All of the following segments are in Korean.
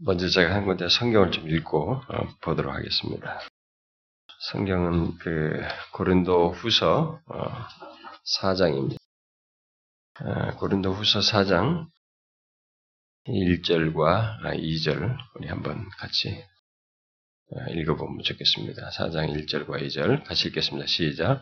먼저 제가 한 건데 성경을 좀 읽고 어, 보도록 하겠습니다. 성경은 그 고린도 후서 어, 4장입니다. 어, 고린도 후서 4장 1절과 2절 우리 한번 같이 어, 읽어보면 좋겠습니다. 4장 1절과 2절 같이 읽겠습니다. 시작.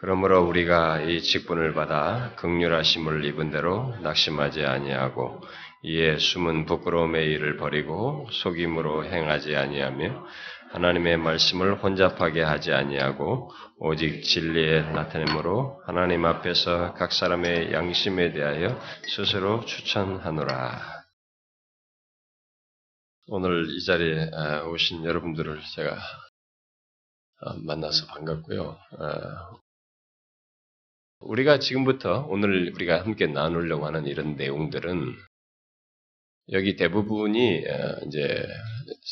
그러므로 우리가 이 직분을 받아 극률하심을 입은 대로 낙심하지 아니하고 이에 숨은 부끄러움의 일을 버리고 속임으로 행하지 아니하며 하나님의 말씀을 혼잡하게 하지 아니하고 오직 진리의 나타냄으로 하나님 앞에서 각 사람의 양심에 대하여 스스로 추천하노라. 오늘 이 자리에 오신 여러분들을 제가 어, 만나서 반갑고요. 어, 우리가 지금부터 오늘 우리가 함께 나누려고 하는 이런 내용들은 여기 대부분이 어, 이제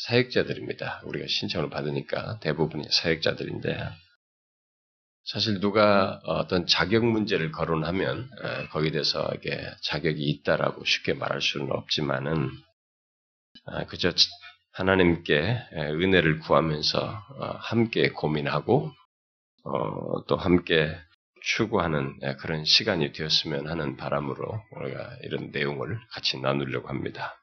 사역자들입니다. 우리가 신청을 받으니까 대부분이 사역자들인데 사실 누가 어떤 자격 문제를 거론하면 어, 거기에 대해서 이게 자격이 있다라고 쉽게 말할 수는 없지만은 어, 그저 하나님께 은혜를 구하면서 함께 고민하고 또 함께 추구하는 예, 그런 시간이 되었으면 하는 바람으로 우리가 이런 내용을 같이 나누려고 합니다.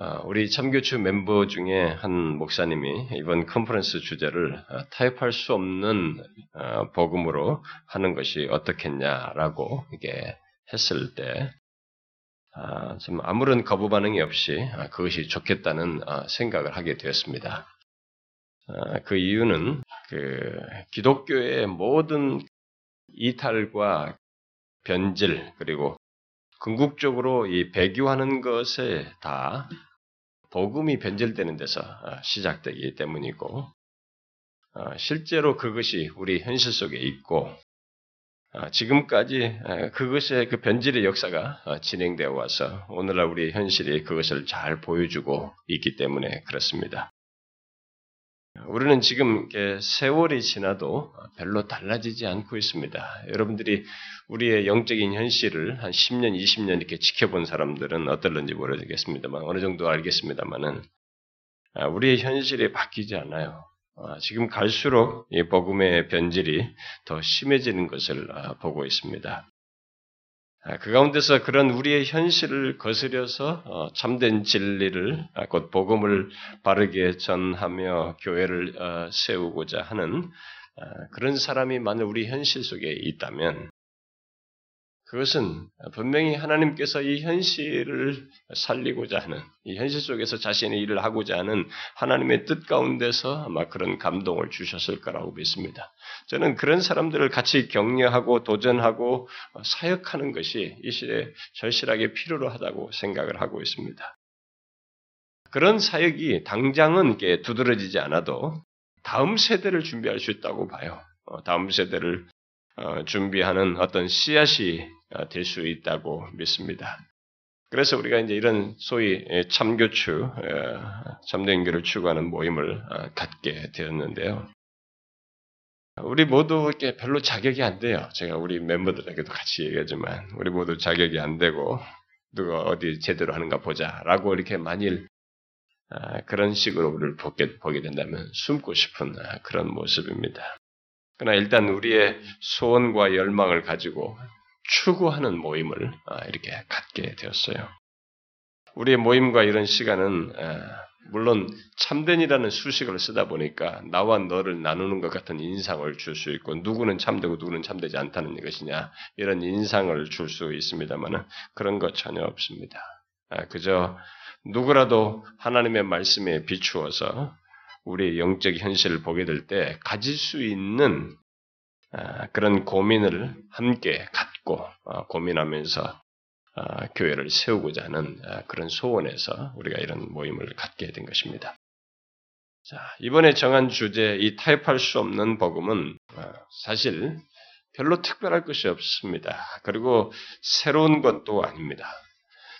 어, 우리 참교추 멤버 중에 한 목사님이 이번 컨퍼런스 주제를 어, 타협할 수 없는 어, 복음으로 하는 것이 어떻겠냐라고 이게 했을 때, 아, 좀 아무런 거부 반응이 없이 아, 그것이 좋겠다는 생각을 하게 되었습니다. 아, 그 이유는 그 기독교의 모든 이탈과 변질 그리고 궁극적으로 이 배교하는 것에 다 복음이 변질되는 데서 어, 시작되기 때문이고 어, 실제로 그것이 우리 현실 속에 있고 어, 지금까지 그것의 그 변질의 역사가 진행되어 와서 오늘날 우리 현실이 그것을 잘 보여주고 있기 때문에 그렇습니다. 우리는 지금 세월이 지나도 별로 달라지지 않고 있습니다. 여러분들이 우리의 영적인 현실을 한 10년, 20년 이렇게 지켜본 사람들은 어떨런지 모르겠습니다만, 어느 정도 알겠습니다만은, 아, 우리의 현실이 바뀌지 않아요. 아, 지금 갈수록 이 복음의 변질이 더 심해지는 것을 아, 보고 있습니다. 아, 그 가운데서 그런 우리의 현실을 거스려서 어, 참된 진리를 아, 곧 복음을 바르게 전하며 교회를 어, 세우고자 하는 아, 그런 사람이 만약 우리 현실 속에 있다면 그것은 분명히 하나님께서 이 현실을 살리고자 하는, 이 현실 속에서 자신의 일을 하고자 하는 하나님의 뜻 가운데서 아마 그런 감동을 주셨을 거라고 믿습니다. 저는 그런 사람들을 같이 격려하고 도전하고 사역하는 것이 이 시대에 절실하게 필요로 하다고 생각을 하고 있습니다. 그런 사역이 당장은 두드러지지 않아도 다음 세대를 준비할 수 있다고 봐요. 어, 다음 세대를 어, 준비하는 어떤 씨앗이 어, 될수 있다고 믿습니다. 그래서 우리가 이제 이런 소위 참교추, 참된 교를 추구하는 모임을 어, 갖게 되었는데요. 우리 모두 이렇게 별로 자격이 안 돼요. 제가 우리 멤버들에게도 같이 얘기하지만, 우리 모두 자격이 안 되고, 누가 어디 제대로 하는가 보자 라고 이렇게 만일 아, 그런 식으로 우리를 보게, 보게 된다면 숨고 싶은 아, 그런 모습입니다. 그러나 일단 우리의 소원과 열망을 가지고 추구하는 모임을 아, 이렇게 갖게 되었어요. 우리의 모임과 이런 시간은 물론 참된이라는 수식을 쓰다 보니까 나와 너를 나누는 것 같은 인상을 줄 수 있고 누구는 참되고 누구는 참되지 않다는 것이냐 이런 인상을 줄 수 있습니다만 그런 것 전혀 없습니다. 아, 그저 누구라도 하나님의 말씀에 비추어서 우리의 영적 현실을 보게 될 때 가질 수 있는 아, 그런 고민을 함께 갖고 어, 고민하면서 아, 교회를 세우고자 하는 아, 그런 소원에서 우리가 이런 모임을 갖게 된 것입니다. 자, 이번에 정한 주제, 이 타협할 수 없는 복음은 사실 별로 특별할 것이 없습니다. 그리고 새로운 것도 아닙니다.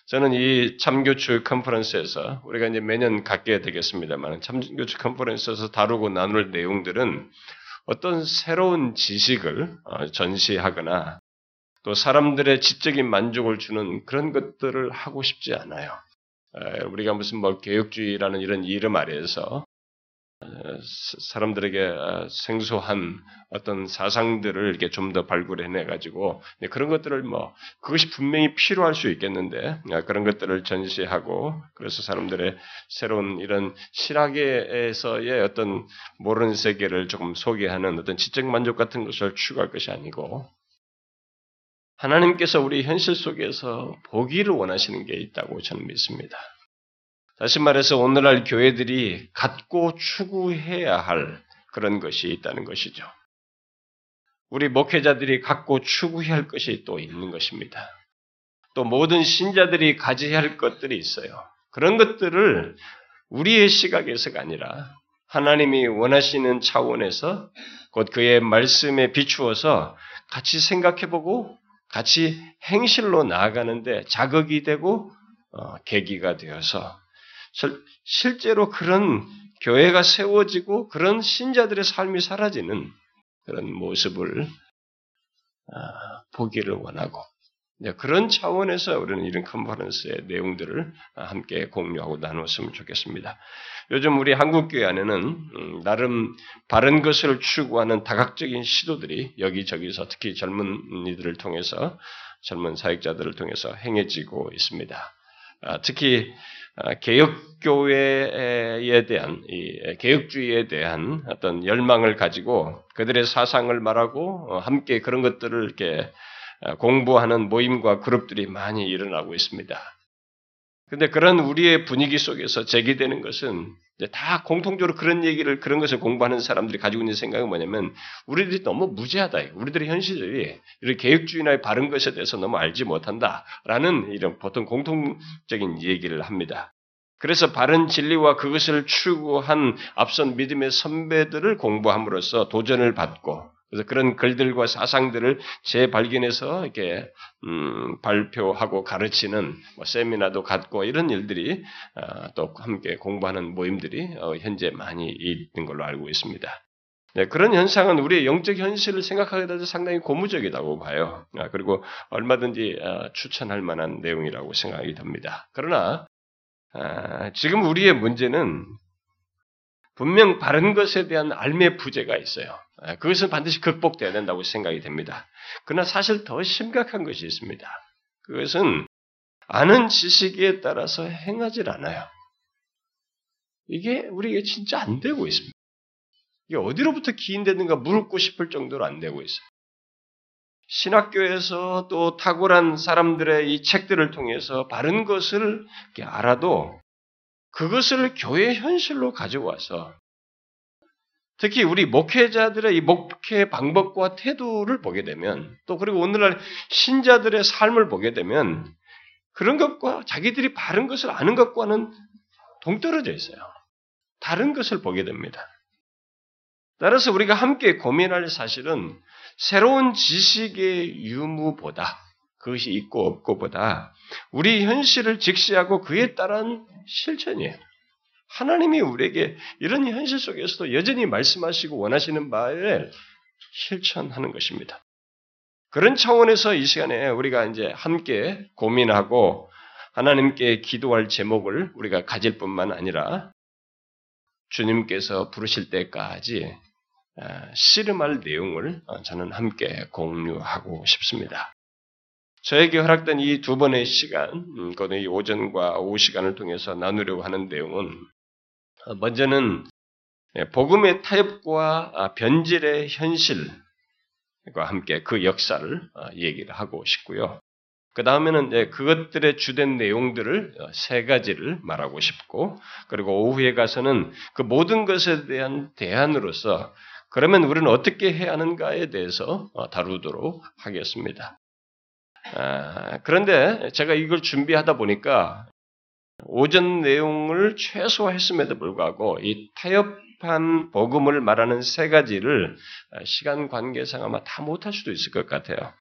저는 이 참교추 컨퍼런스에서 우리가 이제 매년 갖게 되겠습니다만 참교추 컨퍼런스에서 다루고 나눌 내용들은 어떤 새로운 지식을 어, 전시하거나 또 사람들의 지적인 만족을 주는 그런 것들을 하고 싶지 않아요. 우리가 무슨 뭐 개혁주의라는 이런 이름 아래에서 사람들에게 어, 생소한 어떤 사상들을 이렇게 좀 더 발굴해내 가지고 그런 것들을 뭐 그것이 분명히 필요할 수 있겠는데 어, 그런 것들을 전시하고 그래서 사람들의 새로운 이런 실학에서의 어떤 모르는 세계를 조금 소개하는 어떤 지적 만족 같은 것을 추구할 것이 아니고 하나님께서 우리 현실 속에서 보기를 원하시는 게 있다고 저는 믿습니다. 다시 말해서 오늘날 교회들이 갖고 추구해야 할 그런 것이 있다는 것이죠. 우리 목회자들이 갖고 추구해야 할 것이 또 있는 것입니다. 또 모든 신자들이 가져야 할 것들이 있어요. 그런 것들을 우리의 시각에서가 아니라 하나님이 원하시는 차원에서 곧 그의 말씀에 비추어서 같이 생각해보고 같이 행실로 나아가는데 자극이 되고 어, 계기가 되어서 실제로 그런 교회가 세워지고 그런 신자들의 삶이 사라지는 그런 모습을 아, 보기를 원하고 그런 차원에서 우리는 이런 컨퍼런스의 내용들을 함께 공유하고 나누었으면 좋겠습니다. 요즘 우리 한국교회 안에는 음, 나름 바른 것을 추구하는 다각적인 시도들이 여기저기서 특히 젊은 이들을 통해서 젊은 사역자들을 통해서 행해지고 있습니다. 아, 특히 아, 개혁교회에 대한 이 개혁주의에 대한 어떤 열망을 가지고 그들의 사상을 말하고 어, 함께 그런 것들을 이렇게 아, 공부하는 모임과 그룹들이 많이 일어나고 있습니다. 근데 그런 우리의 분위기 속에서 제기되는 것은 다 공통적으로 그런 얘기를 그런 것을 공부하는 사람들이 가지고 있는 생각은 뭐냐면 우리들이 너무 무지하다. 우리들의 현실들이 이런 개혁주의나 바른 것에 대해서 너무 알지 못한다라는 이런 보통 공통적인 얘기를 합니다. 그래서 바른 진리와 그것을 추구한 앞선 믿음의 선배들을 공부함으로써 도전을 받고 그래서 그런 글들과 사상들을 재발견해서 이렇게 음, 발표하고 가르치는 뭐 세미나도 갖고 이런 일들이 어, 또 함께 공부하는 모임들이 어, 현재 많이 있는 걸로 알고 있습니다. 네, 그런 현상은 우리의 영적 현실을 생각하게 돼서 상당히 고무적이라고 봐요. 아, 그리고 얼마든지 어, 추천할 만한 내용이라고 생각이 듭니다. 그러나 아, 지금 우리의 문제는 분명 바른 것에 대한 알매 부재가 있어요. 아, 그것은 반드시 극복돼야 된다고 생각이 됩니다. 그러나 사실 더 심각한 것이 있습니다. 그것은 아는 지식에 따라서 행하질 않아요. 이게 우리에게 진짜 안 되고 있습니다. 이게 어디로부터 기인됐는가 물고 싶을 정도로 안 되고 있어요. 신학교에서 또 탁월한 사람들의 이 책들을 통해서 바른 것을 알아도 그것을 교회 현실로 가지고 와서 특히 우리 목회자들의 이 목회 방법과 태도를 보게 되면 또 그리고 오늘날 신자들의 삶을 보게 되면 그런 것과 자기들이 바른 것을 아는 것과는 동떨어져 있어요. 다른 것을 보게 됩니다. 따라서 우리가 함께 고민할 사실은 새로운 지식의 유무보다 그것이 있고 없고보다 우리 현실을 직시하고 그에 따른 실천이에요. 하나님이 우리에게 이런 현실 속에서도 여전히 말씀하시고 원하시는 바를 실천하는 것입니다. 그런 차원에서 이 시간에 우리가 이제 함께 고민하고 하나님께 기도할 제목을 우리가 가질 뿐만 아니라 주님께서 부르실 때까지 아, 씨름할 내용을 저는 함께 공유하고 싶습니다. 저에게 허락된 이 두 번의 시간, 음, 이 오전과 오후 시간을 통해서 나누려고 하는 내용은 어, 먼저는 예, 복음의 타협과 아, 변질의 현실과 함께 그 역사를 어, 얘기를 하고 싶고요. 그 다음에는 그것들의 주된 내용들을 어, 세 가지를 말하고 싶고, 그리고 오후에 가서는 그 모든 것에 대한 대안으로서 그러면 우리는 어떻게 해야 하는가에 대해서 다루도록 하겠습니다. 아, 그런데 제가 이걸 준비하다 보니까 오전 내용을 최소화했음에도 불구하고 이 타협한 복음을 말하는 세 가지를 시간 관계상 아마 다 못할 수도 있을 것 같아요.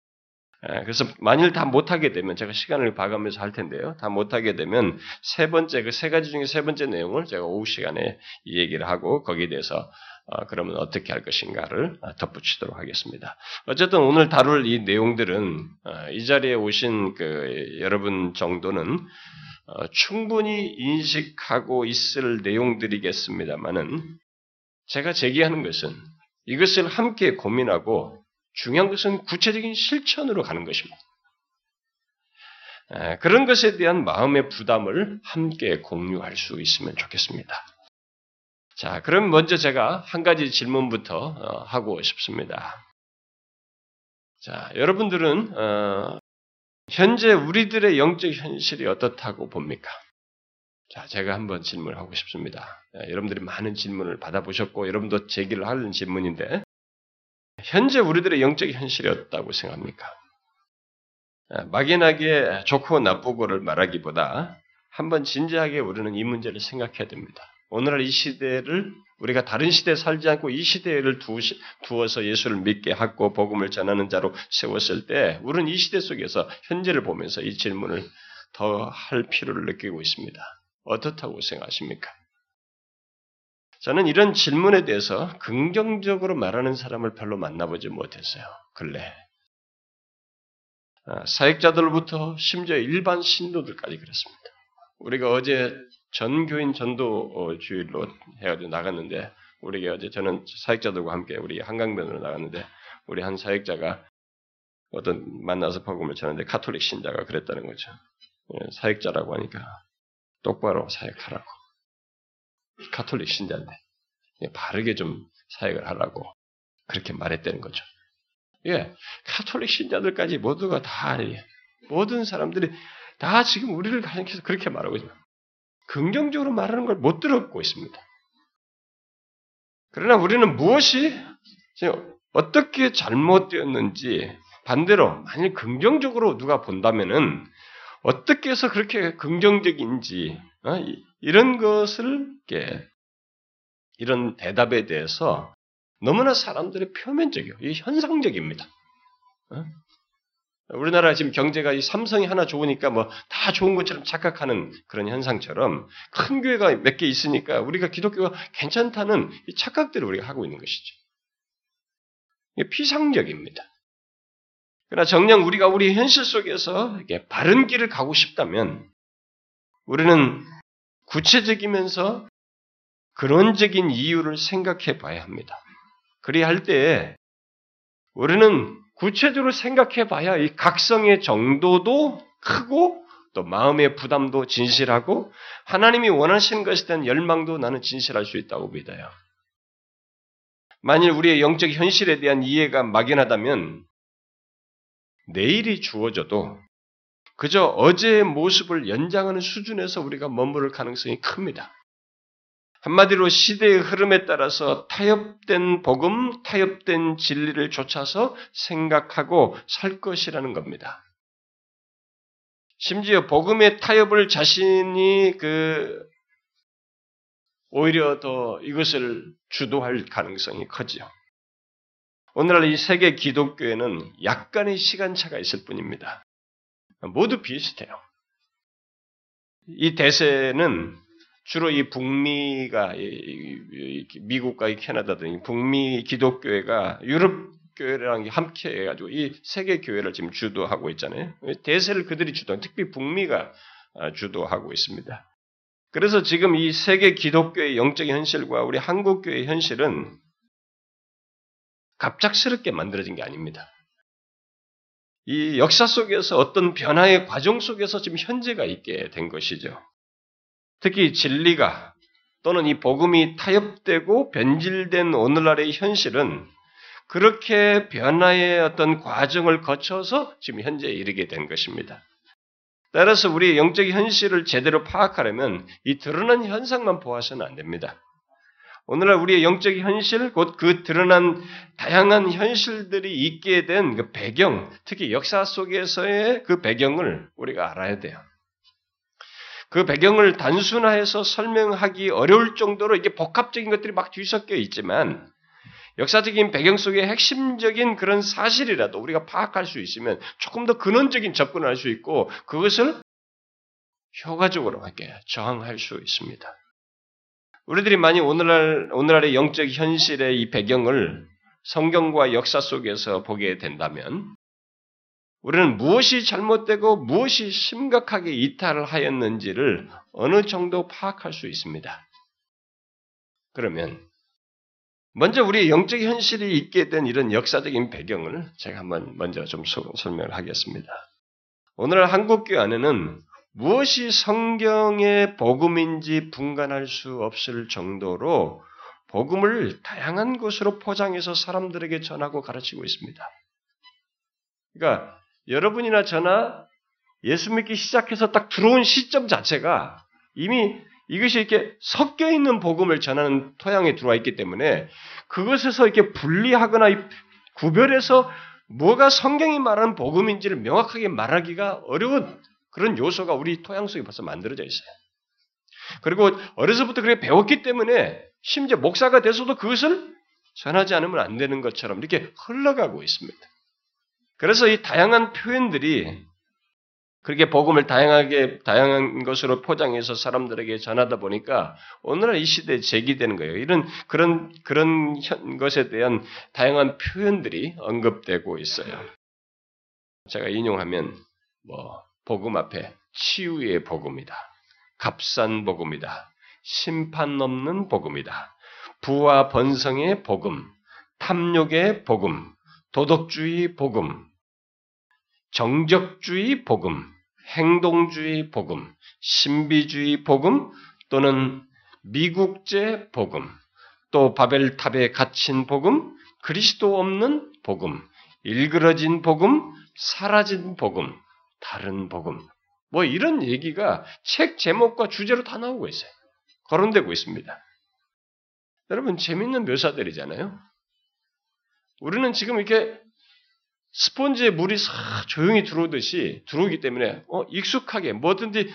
아, 그래서 만일 다 못하게 되면 제가 시간을 봐가면서 할 텐데요. 다 못하게 되면 세 번째 그 세 가지 중에 세 번째 내용을 제가 오후 시간에 이 얘기를 하고 거기에 대해서 어, 그러면 어떻게 할 것인가를 어, 덧붙이도록 하겠습니다. 어쨌든 오늘 다룰 이 내용들은 어, 이 자리에 오신 그 여러분 정도는 어, 충분히 인식하고 있을 내용들이겠습니다만은 제가 제기하는 것은 이것을 함께 고민하고 중요한 것은 구체적인 실천으로 가는 것입니다. 그런 것에 대한 마음의 부담을 함께 공유할 수 있으면 좋겠습니다. 자, 그럼 먼저 제가 한 가지 질문부터 어, 하고 싶습니다. 자, 여러분들은 어, 현재 우리들의 영적 현실이 어떻다고 봅니까? 자, 제가 한번 질문을 하고 싶습니다. 여러분들이 많은 질문을 받아보셨고, 여러분도 제기를 하는 질문인데, 현재 우리들의 영적 현실이 어떻다고 생각합니까? 막연하게 좋고 나쁘고를 말하기보다 한번 진지하게 우리는 이 문제를 생각해야 됩니다. 오늘날 이 시대를 우리가 다른 시대에 살지 않고 이 시대를 두어서 예수를 믿게 하고 복음을 전하는 자로 세웠을 때 우리는 이 시대 속에서 현재를 보면서 이 질문을 더 할 필요를 느끼고 있습니다. 어떻다고 생각하십니까? 저는 이런 질문에 대해서 긍정적으로 말하는 사람을 별로 만나보지 못했어요. 근래. 아, 사역자들부터 심지어 일반 신도들까지 그랬습니다. 우리가 어제 전교인 전도주일로 해가지고 나갔는데 우리가 어제 저는 사역자들과 함께 우리 한강변으로 나갔는데 우리 한 사역자가 어떤 만나서 복음을 전하는데 카톨릭 신자가 그랬다는 거죠. 예, 사역자라고 하니까 똑바로 사역하라고. 카톨릭 신자인데 예, 바르게 좀 사역을 하라고 그렇게 말했다는 거죠. 예, 카톨릭 신자들까지 모두가 다 모든 사람들이 다 지금 우리를 가리켜서 그렇게 말하고 있습니다. 긍정적으로 말하는 걸 못 들었고 있습니다. 그러나 우리는 무엇이 어떻게 잘못되었는지 반대로 만일 긍정적으로 누가 본다면은 어떻게 해서 그렇게 긍정적인지 어? 이런 것을 이런 대답에 대해서 너무나 사람들의 표면적이요, 현상적입니다. 어? 우리나라 지금 경제가 이 삼성이 하나 좋으니까 뭐 다 좋은 것처럼 착각하는 그런 현상처럼 큰 교회가 몇 개 있으니까 우리가 기독교가 괜찮다는 이 착각들을 우리가 하고 있는 것이죠. 이게 피상적입니다. 그러나 정녕 우리가 우리 현실 속에서 바른 길을 가고 싶다면 우리는 구체적이면서 근원적인 이유를 생각해 봐야 합니다. 그래야 할때 우리는 구체적으로 생각해 봐야 이 각성의 정도도 크고 또 마음의 부담도 진실하고 하나님이 원하시는 것에 대한 열망도 나는 진실할 수 있다고 믿어요. 만일 우리의 영적 현실에 대한 이해가 막연하다면 내일이 주어져도 그저 어제의 모습을 연장하는 수준에서 우리가 머무를 가능성이 큽니다. 한마디로 시대의 흐름에 따라서 타협된 복음, 타협된 진리를 쫓아서 생각하고 살 것이라는 겁니다. 심지어 복음의 타협을 자신이 그 오히려 더 이것을 주도할 가능성이 커지요. 오늘날 이 세계 기독교에는 약간의 시간차가 있을 뿐입니다. 모두 비슷해요. 이 대세는 주로 이 북미가 미국과 캐나다 등 북미 기독교회가 유럽 교회랑 함께 해가지고 이 세계 교회를 지금 주도하고 있잖아요. 대세를 그들이 주도, 특히 북미가 아, 주도하고 있습니다. 그래서 지금 이 세계 기독교의 영적 현실과 우리 한국 교회의 현실은 갑작스럽게 만들어진 게 아닙니다. 이 역사 속에서 어떤 변화의 과정 속에서 지금 현재가 있게 된 것이죠. 특히 진리가 또는 이 복음이 타협되고 변질된 오늘날의 현실은 그렇게 변화의 어떤 과정을 거쳐서 지금 현재에 이르게 된 것입니다. 따라서 우리의 영적 현실을 제대로 파악하려면 이 드러난 현상만 보아서는 안 됩니다. 오늘날 우리의 영적 현실, 곧 그 드러난 다양한 현실들이 있게 된 그 배경, 특히 역사 속에서의 그 배경을 우리가 알아야 돼요. 그 배경을 단순화해서 설명하기 어려울 정도로 이게 복합적인 것들이 막 뒤섞여 있지만 역사적인 배경 속에 핵심적인 그런 사실이라도 우리가 파악할 수 있으면 조금 더 근원적인 접근을 할 수 있고 그것을 효과적으로 이렇게 저항할 수 있습니다. 우리들이 만약 오늘날, 오늘날의 영적 현실의 이 배경을 성경과 역사 속에서 보게 된다면 우리는 무엇이 잘못되고 무엇이 심각하게 이탈하였는지를 어느 정도 파악할 수 있습니다. 그러면 먼저 우리 영적 현실이 있게 된 이런 역사적인 배경을 제가 한번 먼저 좀 설명을 하겠습니다. 오늘 한국 교회 안에는 무엇이 성경의 복음인지 분간할 수 없을 정도로 복음을 다양한 것으로 포장해서 사람들에게 전하고 가르치고 있습니다. 그러니까 여러분이나 저나 예수 믿기 시작해서 딱 들어온 시점 자체가 이미 이것이 이렇게 섞여 있는 복음을 전하는 토양에 들어와 있기 때문에 그것에서 이렇게 분리하거나 구별해서 뭐가 성경이 말하는 복음인지를 명확하게 말하기가 어려운 그런 요소가 우리 토양 속에 벌써 만들어져 있어요. 그리고 어려서부터 그렇게 배웠기 때문에 심지어 목사가 돼서도 그것을 전하지 않으면 안 되는 것처럼 이렇게 흘러가고 있습니다. 그래서 이 다양한 표현들이 그렇게 복음을 다양하게 다양한 것으로 포장해서 사람들에게 전하다 보니까 오늘날 이 시대에 제기되는 거예요. 이런 그런 그런 것에 대한 다양한 표현들이 언급되고 있어요. 제가 인용하면 뭐 복음 앞에 치유의 복음이다. 값싼 복음이다. 심판 없는 복음이다. 부와 번성의 복음, 탐욕의 복음, 도덕주의 복음, 정적주의 복음, 행동주의 복음, 신비주의 복음 또는 미국제 복음, 또 바벨탑에 갇힌 복음, 그리스도 없는 복음, 일그러진 복음, 사라진 복음, 다른 복음. 뭐 이런 얘기가 책 제목과 주제로 다 나오고 있어요. 거론되고 있습니다. 여러분 재밌는 묘사들이잖아요. 우리는 지금 이렇게 스폰지에 물이 싹 조용히 들어오듯이 들어오기 때문에 어, 익숙하게 뭐든지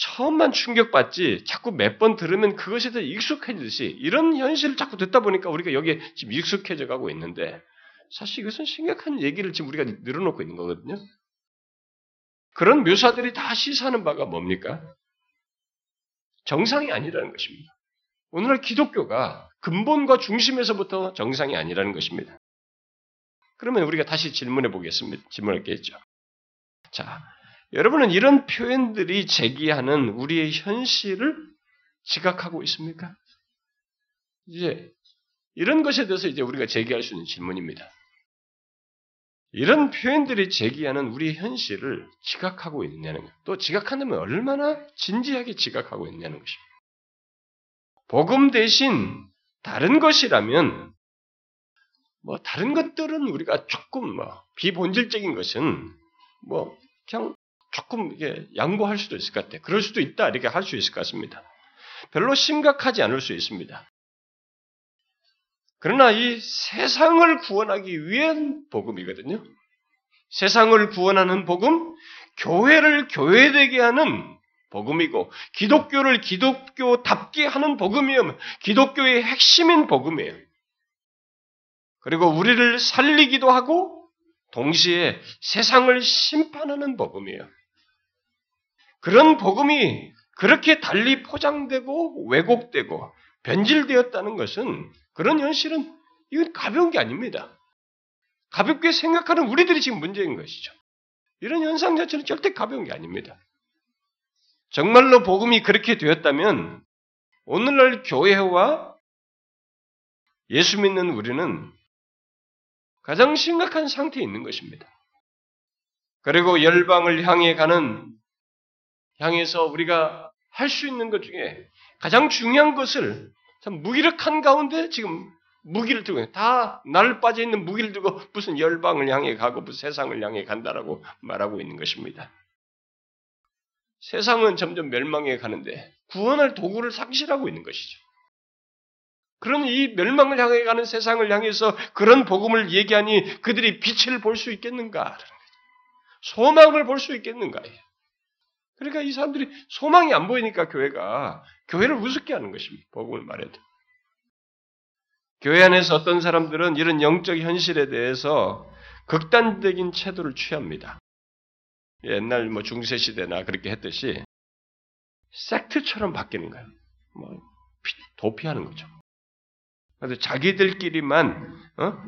처음만 충격받지 자꾸 몇 번 들으면 그것에 대해 익숙해지듯이 이런 현실을 자꾸 듣다 보니까 우리가 여기에 지금 익숙해져 가고 있는데 사실 이것은 심각한 얘기를 지금 우리가 늘어놓고 있는 거거든요. 그런 묘사들이 다 시사하는 바가 뭡니까? 정상이 아니라는 것입니다. 오늘날 기독교가 근본과 중심에서부터 정상이 아니라는 것입니다. 그러면 우리가 다시 질문해 보겠습니다. 질문할게죠. 자, 여러분은 이런 표현들이 제기하는 우리의 현실을 지각하고 있습니까? 이제 이런 것에 대해서 이제 우리가 제기할 수 있는 질문입니다. 이런 표현들이 제기하는 우리의 현실을 지각하고 있느냐는 것. 또 지각한다면 얼마나 진지하게 지각하고 있냐는 것입니다. 복음 대신 다른 것이라면 뭐 다른 것들은 우리가 조금 뭐 비본질적인 것은 뭐 그냥 조금 이게 양보할 수도 있을 것 같아. 그럴 수도 있다 이렇게 할 수 있을 것 같습니다. 별로 심각하지 않을 수 있습니다. 그러나 이 세상을 구원하기 위한 복음이거든요. 세상을 구원하는 복음, 교회를 교회되게 하는 복음이고 기독교를 기독교답게 하는 복음이요. 기독교의 핵심인 복음이에요. 그리고 우리를 살리기도 하고 동시에 세상을 심판하는 복음이에요. 그런 복음이 그렇게 달리 포장되고 왜곡되고 변질되었다는 것은 그런 현실은 이건 가벼운 게 아닙니다. 가볍게 생각하는 우리들이 지금 문제인 것이죠. 이런 현상 자체는 절대 가벼운 게 아닙니다. 정말로 복음이 그렇게 되었다면 오늘날 교회와 예수 믿는 우리는 가장 심각한 상태에 있는 것입니다. 그리고 열방을 향해 가는 향해서 우리가 할 수 있는 것 중에 가장 중요한 것을 참 무기력한 가운데 지금 무기를 들고 다 날 빠져 있는 무기를 들고 무슨 열방을 향해 가고 무슨 세상을 향해 간다라고 말하고 있는 것입니다. 세상은 점점 멸망해 가는데 구원할 도구를 상실하고 있는 것이죠. 그런 이 멸망을 향해 가는 세상을 향해서 그런 복음을 얘기하니 그들이 빛을 볼 수 있겠는가? 소망을 볼 수 있겠는가? 그러니까 이 사람들이 소망이 안 보이니까 교회가 교회를 우습게 하는 것입니다. 복음을 말해도. 교회 안에서 어떤 사람들은 이런 영적 현실에 대해서 극단적인 태도를 취합니다. 옛날 뭐 중세 시대나 그렇게 했듯이 섹트처럼 바뀌는 거예요. 뭐 도피하는 거죠. 그래서 자기들끼리만 어?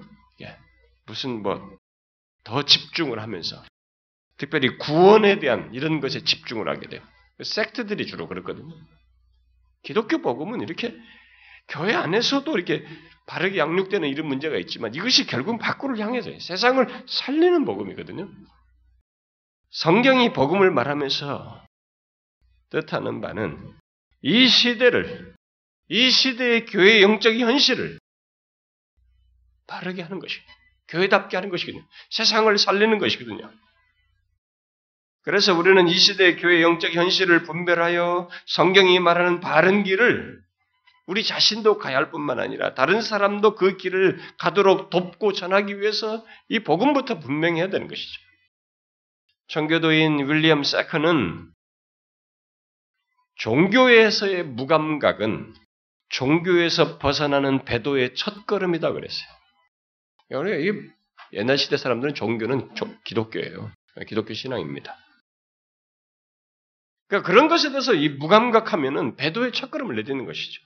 예, 무슨 뭐 더 집중을 하면서 특별히 구원에 대한 이런 것에 집중을 하게 돼요. 섹트들이 주로 그렇거든요. 기독교 복음은 이렇게 교회 안에서도 이렇게 바르게 양육되는 이런 문제가 있지만 이것이 결국 밖으로 향해서 세상을 살리는 복음이거든요. 성경이 복음을 말하면서 뜻하는 바는 이 시대를, 이 시대의 교회의 영적 현실을 바르게 하는 것이고, 교회답게 하는 것이거든요. 세상을 살리는 것이거든요. 그래서 우리는 이 시대의 교회 영적 현실을 분별하여 성경이 말하는 바른 길을 우리 자신도 가야 할 뿐만 아니라 다른 사람도 그 길을 가도록 돕고 전하기 위해서 이 복음부터 분명해야 되는 것이죠. 청교도인 윌리엄 세커는 종교에서의 무감각은 종교에서 벗어나는 배도의 첫걸음이다 그랬어요. 우리가 옛날 시대 사람들은 종교는 기독교예요. 기독교 신앙입니다. 그러니까 그런 것에 대해서 이 무감각하면은 배도의 첫걸음을 내딛는 것이죠.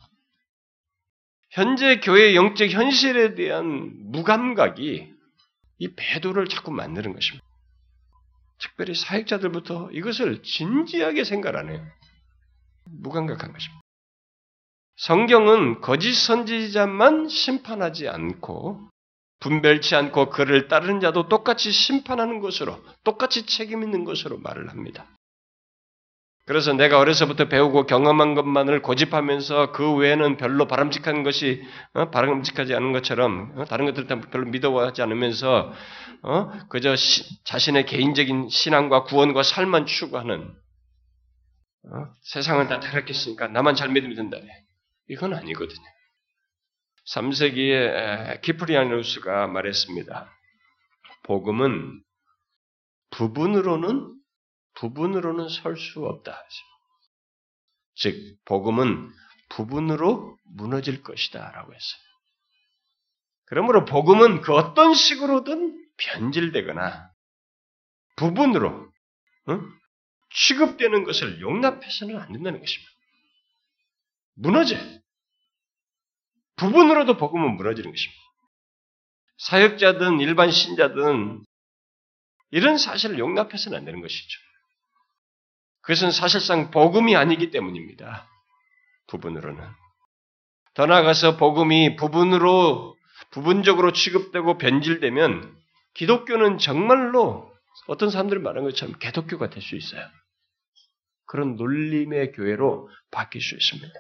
현재 교회의 영적 현실에 대한 무감각이 이 배도를 자꾸 만드는 것입니다. 특별히 사역자들부터 이것을 진지하게 생각 안 해요. 무감각한 것입니다. 성경은 거짓 선지자만 심판하지 않고 분별치 않고 그를 따르는 자도 똑같이 심판하는 것으로 똑같이 책임 있는 것으로 말을 합니다. 그래서 내가 어려서부터 배우고 경험한 것만을 고집하면서 그 외에는 별로 바람직한 것이 어? 바람직하지 않은 것처럼 어? 다른 것들 별로 미더워하지 않으면서 어? 그저 시, 자신의 개인적인 신앙과 구원과 삶만 추구하는 어? 세상은 다 타락했으니까 나만 잘 믿으면 된다. 이건 아니거든요. 3세기에 키프리아누스가 말했습니다. 복음은 부분으로는 부분으로는 설 수 없다. 즉, 복음은 부분으로 무너질 것이다. 라고 했어요. 그러므로 복음은 그 어떤 식으로든 변질되거나 부분으로 응? 취급되는 것을 용납해서는 안 된다는 것입니다. 무너져. 부분으로도 복음은 무너지는 것입니다. 사역자든 일반 신자든 이런 사실을 용납해서는 안 되는 것이죠. 그것은 사실상 복음이 아니기 때문입니다. 부분으로는. 더 나아가서 복음이 부분으로, 부분적으로 취급되고 변질되면 기독교는 정말로 어떤 사람들이 말한 것처럼 개독교가 될 수 있어요. 그런 놀림의 교회로 바뀔 수 있습니다.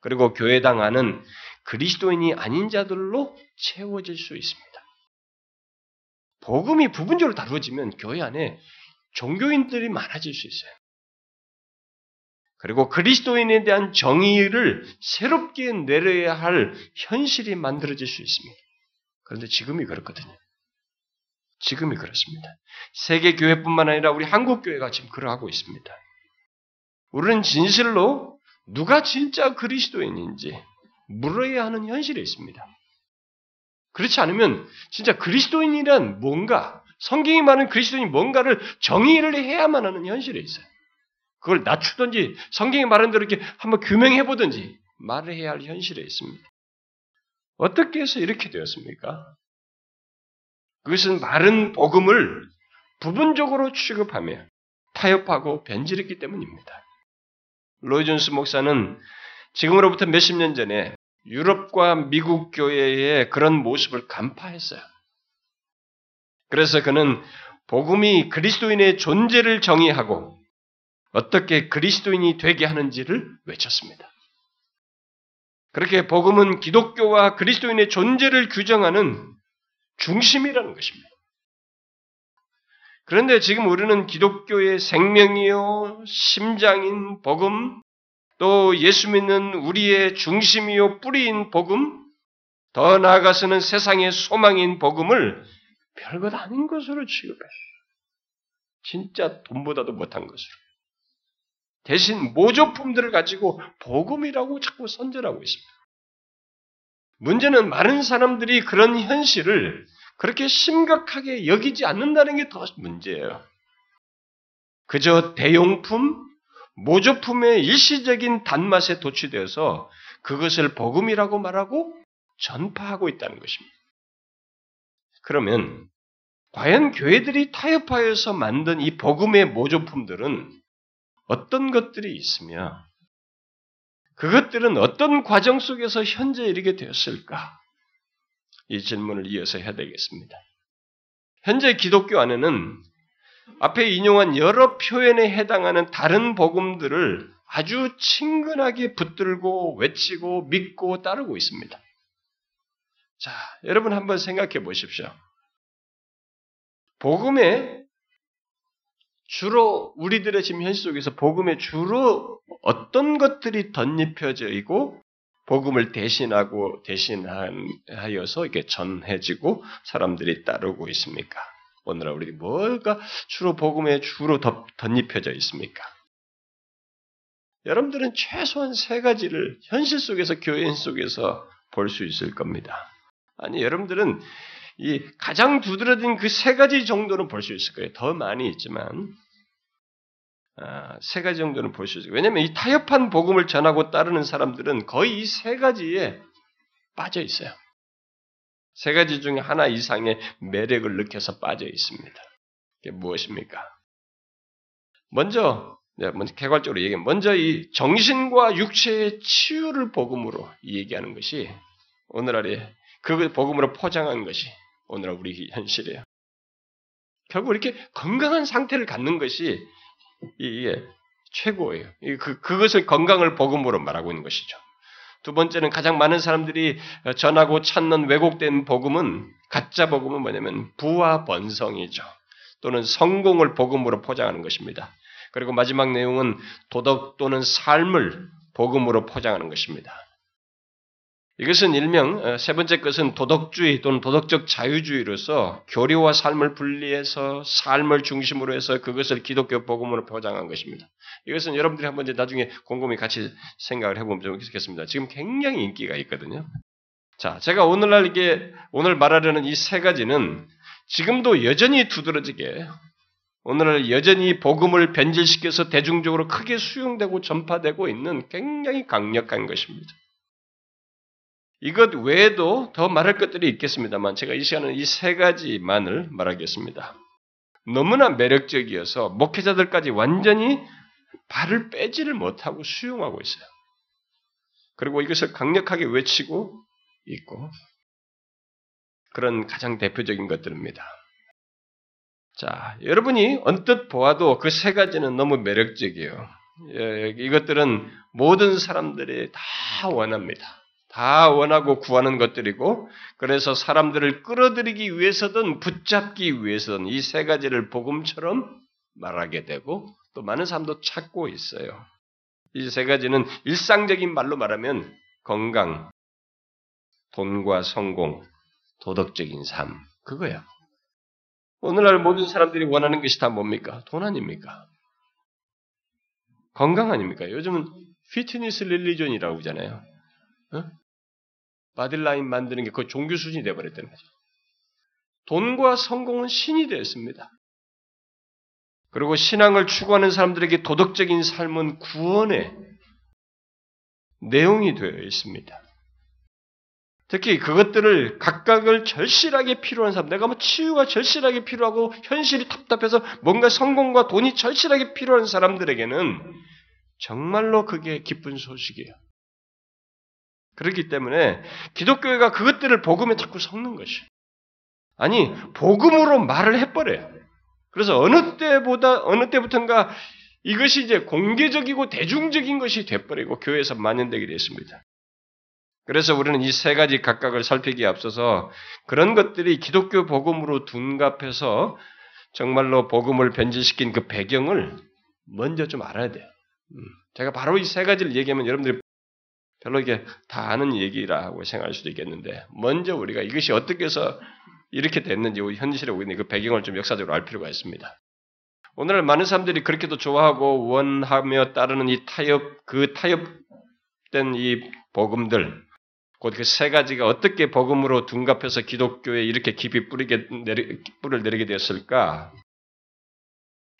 그리고 교회당 안은 그리스도인이 아닌 자들로 채워질 수 있습니다. 복음이 부분적으로 다루어지면 교회 안에 종교인들이 많아질 수 있어요. 그리고 그리스도인에 대한 정의를 새롭게 내려야 할 현실이 만들어질 수 있습니다. 그런데 지금이 그렇거든요. 지금이 그렇습니다. 세계 교회뿐만 아니라 우리 한국 교회가 지금 그러하고 있습니다. 우리는 진실로 누가 진짜 그리스도인인지 물어야 하는 현실에 있습니다. 그렇지 않으면 진짜 그리스도인이란 뭔가 성경이 말하는 그리스도인이 뭔가를 정의를 해야만 하는 현실에 있어요. 그걸 낮추든지 성경이 말한 대로 이렇게 한번 규명해 보든지 말을 해야 할 현실에 있습니다. 어떻게 해서 이렇게 되었습니까? 그것은 바른 복음을 부분적으로 취급하며 타협하고 변질했기 때문입니다. 로이존스 목사는 지금으로부터 몇십 년 전에 유럽과 미국 교회의 그런 모습을 간파했어요. 그래서 그는 복음이 그리스도인의 존재를 정의하고 어떻게 그리스도인이 되게 하는지를 외쳤습니다. 그렇게 복음은 기독교와 그리스도인의 존재를 규정하는 중심이라는 것입니다. 그런데 지금 우리는 기독교의 생명이요, 심장인 복음, 또 예수 믿는 우리의 중심이요, 뿌리인 복음, 더 나아가서는 세상의 소망인 복음을 별것 아닌 것으로 취급해. 진짜 돈보다도 못한 것으로. 대신 모조품들을 가지고 복음이라고 자꾸 선전하고 있습니다. 문제는 많은 사람들이 그런 현실을 그렇게 심각하게 여기지 않는다는 게 더 문제예요. 그저 대용품, 모조품의 일시적인 단맛에 도취되어서 그것을 복음이라고 말하고 전파하고 있다는 것입니다. 그러면 과연 교회들이 타협하여서 만든 이 복음의 모조품들은 어떤 것들이 있으며 그것들은 어떤 과정 속에서 현재 이르게 되었을까? 이 질문을 이어서 해야 되겠습니다. 현재 기독교 안에는 앞에 인용한 여러 표현에 해당하는 다른 복음들을 아주 친근하게 붙들고 외치고 믿고 따르고 있습니다. 자, 여러분 한번 생각해 보십시오. 복음에 주로 우리들의 지금 현실 속에서 복음에 주로 어떤 것들이 덧입혀져 있고 복음을 대신하고 대신하여서 이렇게 전해지고 사람들이 따르고 있습니까? 오늘날 우리 뭐가 주로 복음에 주로 덧, 덧입혀져 있습니까? 여러분들은 최소한 세 가지를 현실 속에서 교인 속에서 볼 수 있을 겁니다. 아니 여러분들은 이 가장 두드러진 그 세 가지 정도는 볼 수 있을 거예요. 더 많이 있지만 아, 세 가지 정도는 볼 수 있어요. 왜냐하면 이 타협한 복음을 전하고 따르는 사람들은 거의 이 세 가지에 빠져 있어요. 세 가지 중에 하나 이상의 매력을 느껴서 빠져 있습니다. 이게 무엇입니까? 먼저, 먼저 개괄적으로 얘기하면 먼저 이 정신과 육체의 치유를 복음으로 얘기하는 것이 오늘날의 그 복음으로 포장한 것이 오늘날 우리 현실이에요. 결국 이렇게 건강한 상태를 갖는 것이 이게 최고예요. 그, 그것을 건강을 복음으로 말하고 있는 것이죠. 두 번째는 가장 많은 사람들이 전하고 찾는 왜곡된 복음은 가짜 복음은 뭐냐면 부와 번성이죠. 또는 성공을 복음으로 포장하는 것입니다. 그리고 마지막 내용은 도덕 또는 삶을 복음으로 포장하는 것입니다. 이것은 일명 어, 세 번째 것은 도덕주의 또는 도덕적 자유주의로서 교리와 삶을 분리해서 삶을 중심으로 해서 그것을 기독교 복음으로 포장한 것입니다. 이것은 여러분들이 한번 이제 나중에 곰곰이 같이 생각을 해보면 좋겠습니다. 지금 굉장히 인기가 있거든요. 자, 제가 오늘날 이게 오늘 말하려는 이 세 가지는 지금도 여전히 두드러지게 오늘날 여전히 복음을 변질시켜서 대중적으로 크게 수용되고 전파되고 있는 굉장히 강력한 것입니다. 이것 외에도 더 말할 것들이 있겠습니다만 제가 이 시간은 이 세 가지만을 말하겠습니다. 너무나 매력적이어서 목회자들까지 완전히 발을 빼지를 못하고 수용하고 있어요. 그리고 이것을 강력하게 외치고 있고 그런 가장 대표적인 것들입니다. 자, 여러분이 언뜻 보아도 그 세 가지는 너무 매력적이에요. 예, 이것들은 모든 사람들이 다 원합니다. 다 원하고 구하는 것들이고 그래서 사람들을 끌어들이기 위해서든 붙잡기 위해서든 이 세 가지를 복음처럼 말하게 되고 또 많은 사람도 찾고 있어요. 이 세 가지는 일상적인 말로 말하면 건강, 돈과 성공, 도덕적인 삶 그거야. 오늘날 모든 사람들이 원하는 것이 다 뭡니까? 돈 아닙니까? 건강 아닙니까? 요즘은 피트니스 릴리존이라고 하잖아요. 어? 바딜라인 만드는 게 그 종교 수준이 되어버렸다는 거죠. 돈과 성공은 신이 되었습니다. 그리고 신앙을 추구하는 사람들에게 도덕적인 삶은 구원의 내용이 되어 있습니다. 특히 그것들을 각각을 절실하게 필요한 사람, 내가 뭐 치유가 절실하게 필요하고 현실이 답답해서 뭔가 성공과 돈이 절실하게 필요한 사람들에게는 정말로 그게 기쁜 소식이에요. 그렇기 때문에 기독교회가 그것들을 복음에 자꾸 섞는 것이. 아니, 복음으로 말을 해버려요. 그래서 어느 때보다, 어느 때부턴가 이것이 이제 공개적이고 대중적인 것이 돼버리고 교회에서 만연되게 됐습니다. 그래서 우리는 이 세 가지 각각을 살피기에 앞서서 그런 것들이 기독교 복음으로 둔갑해서 정말로 복음을 변질시킨 그 배경을 먼저 좀 알아야 돼요. 음, 제가 바로 이 세 가지를 얘기하면 여러분들이 별로 이게 다 아는 얘기라고 생각할 수도 있겠는데 먼저 우리가 이것이 어떻게 해서 이렇게 됐는지 현실에 오고 있는 그 배경을 좀 역사적으로 알 필요가 있습니다. 오늘 많은 사람들이 그렇게도 좋아하고 원하며 따르는 이 타협 그 타협된 이 복음들 곧 그 세 가지가 어떻게 복음으로 둔갑해서 기독교에 이렇게 깊이 뿌리게 내리, 뿌리를 내리게 되었을까?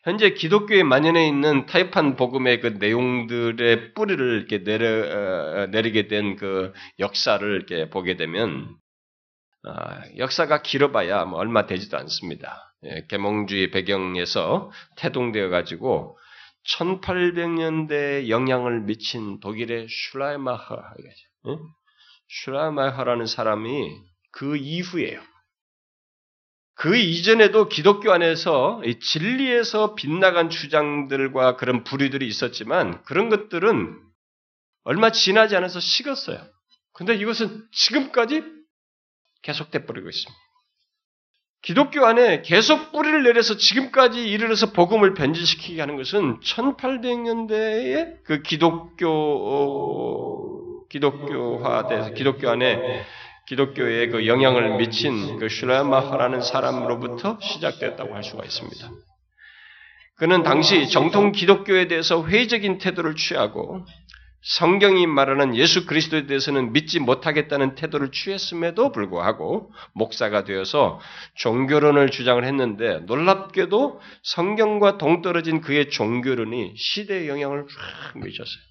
현재 기독교에 만연해 있는 타협한 복음의 그 내용들의 뿌리를 이렇게 내려, 어, 내리게 된 그 역사를 이렇게 보게 되면 아, 역사가 길어봐야 뭐 얼마 되지도 않습니다. 예, 계몽주의 배경에서 태동되어 가지고 1800년대에 영향을 미친 독일의 슈라이마하, 응? 슈라이마하라는 사람이 그 이후에요. 그 이전에도 기독교 안에서 진리에서 빗나간 주장들과 그런 부류들이 있었지만 그런 것들은 얼마 지나지 않아서 식었어요. 근데 이것은 지금까지 계속돼 버리고 있습니다. 기독교 안에 계속 뿌리를 내려서 지금까지 이르러서 복음을 변질시키게 하는 것은 1800년대의 그 기독교 어, 기독교화돼서 기독교 안에 기독교에 그 영향을 미친 그 슈라마하라는 사람으로부터 시작됐다고 할 수가 있습니다. 그는 당시 정통 기독교에 대해서 회의적인 태도를 취하고 성경이 말하는 예수 그리스도에 대해서는 믿지 못하겠다는 태도를 취했음에도 불구하고 목사가 되어서 종교론을 주장을 했는데 놀랍게도 성경과 동떨어진 그의 종교론이 시대의 영향을 쫙 미쳤어요.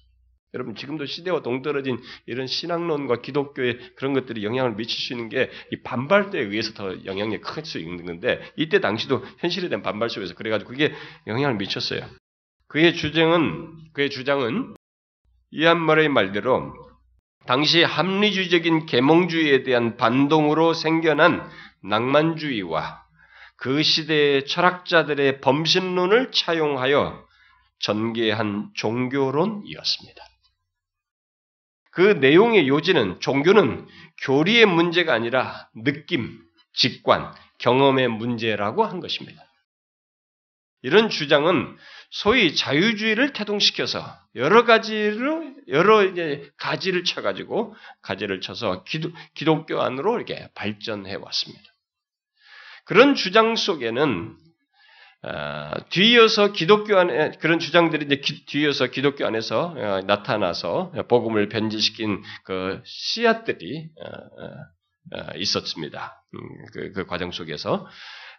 여러분 지금도 시대와 동떨어진 이런 신앙론과 기독교의 그런 것들이 영향을 미칠 수 있는 게 이 반발대에 의해서 더 영향력이 클 수 있는 건데 이때 당시도 현실에 대한 반발 속에서 그래가지고 그게 영향을 미쳤어요. 그의 주장은 그의 주장은 이한 말의 말대로 당시 합리주의적인 계몽주의에 대한 반동으로 생겨난 낭만주의와 그 시대의 철학자들의 범신론을 차용하여 전개한 종교론이었습니다. 그 내용의 요지는 종교는 교리의 문제가 아니라 느낌, 직관, 경험의 문제라고 한 것입니다. 이런 주장은 소위 자유주의를 태동시켜서 여러 가지로 여러 이제 가지를 쳐가지고 가지를 쳐서 기도, 기독교 안으로 이렇게 발전해 왔습니다. 그런 주장 속에는 어, 뒤이어서 기독교 안에 그런 주장들이 이제 기, 뒤이어서 기독교 안에서 어, 나타나서 복음을 변질시킨 그 씨앗들이 어, 어, 있었습니다. 음, 그, 그, 과정 속에서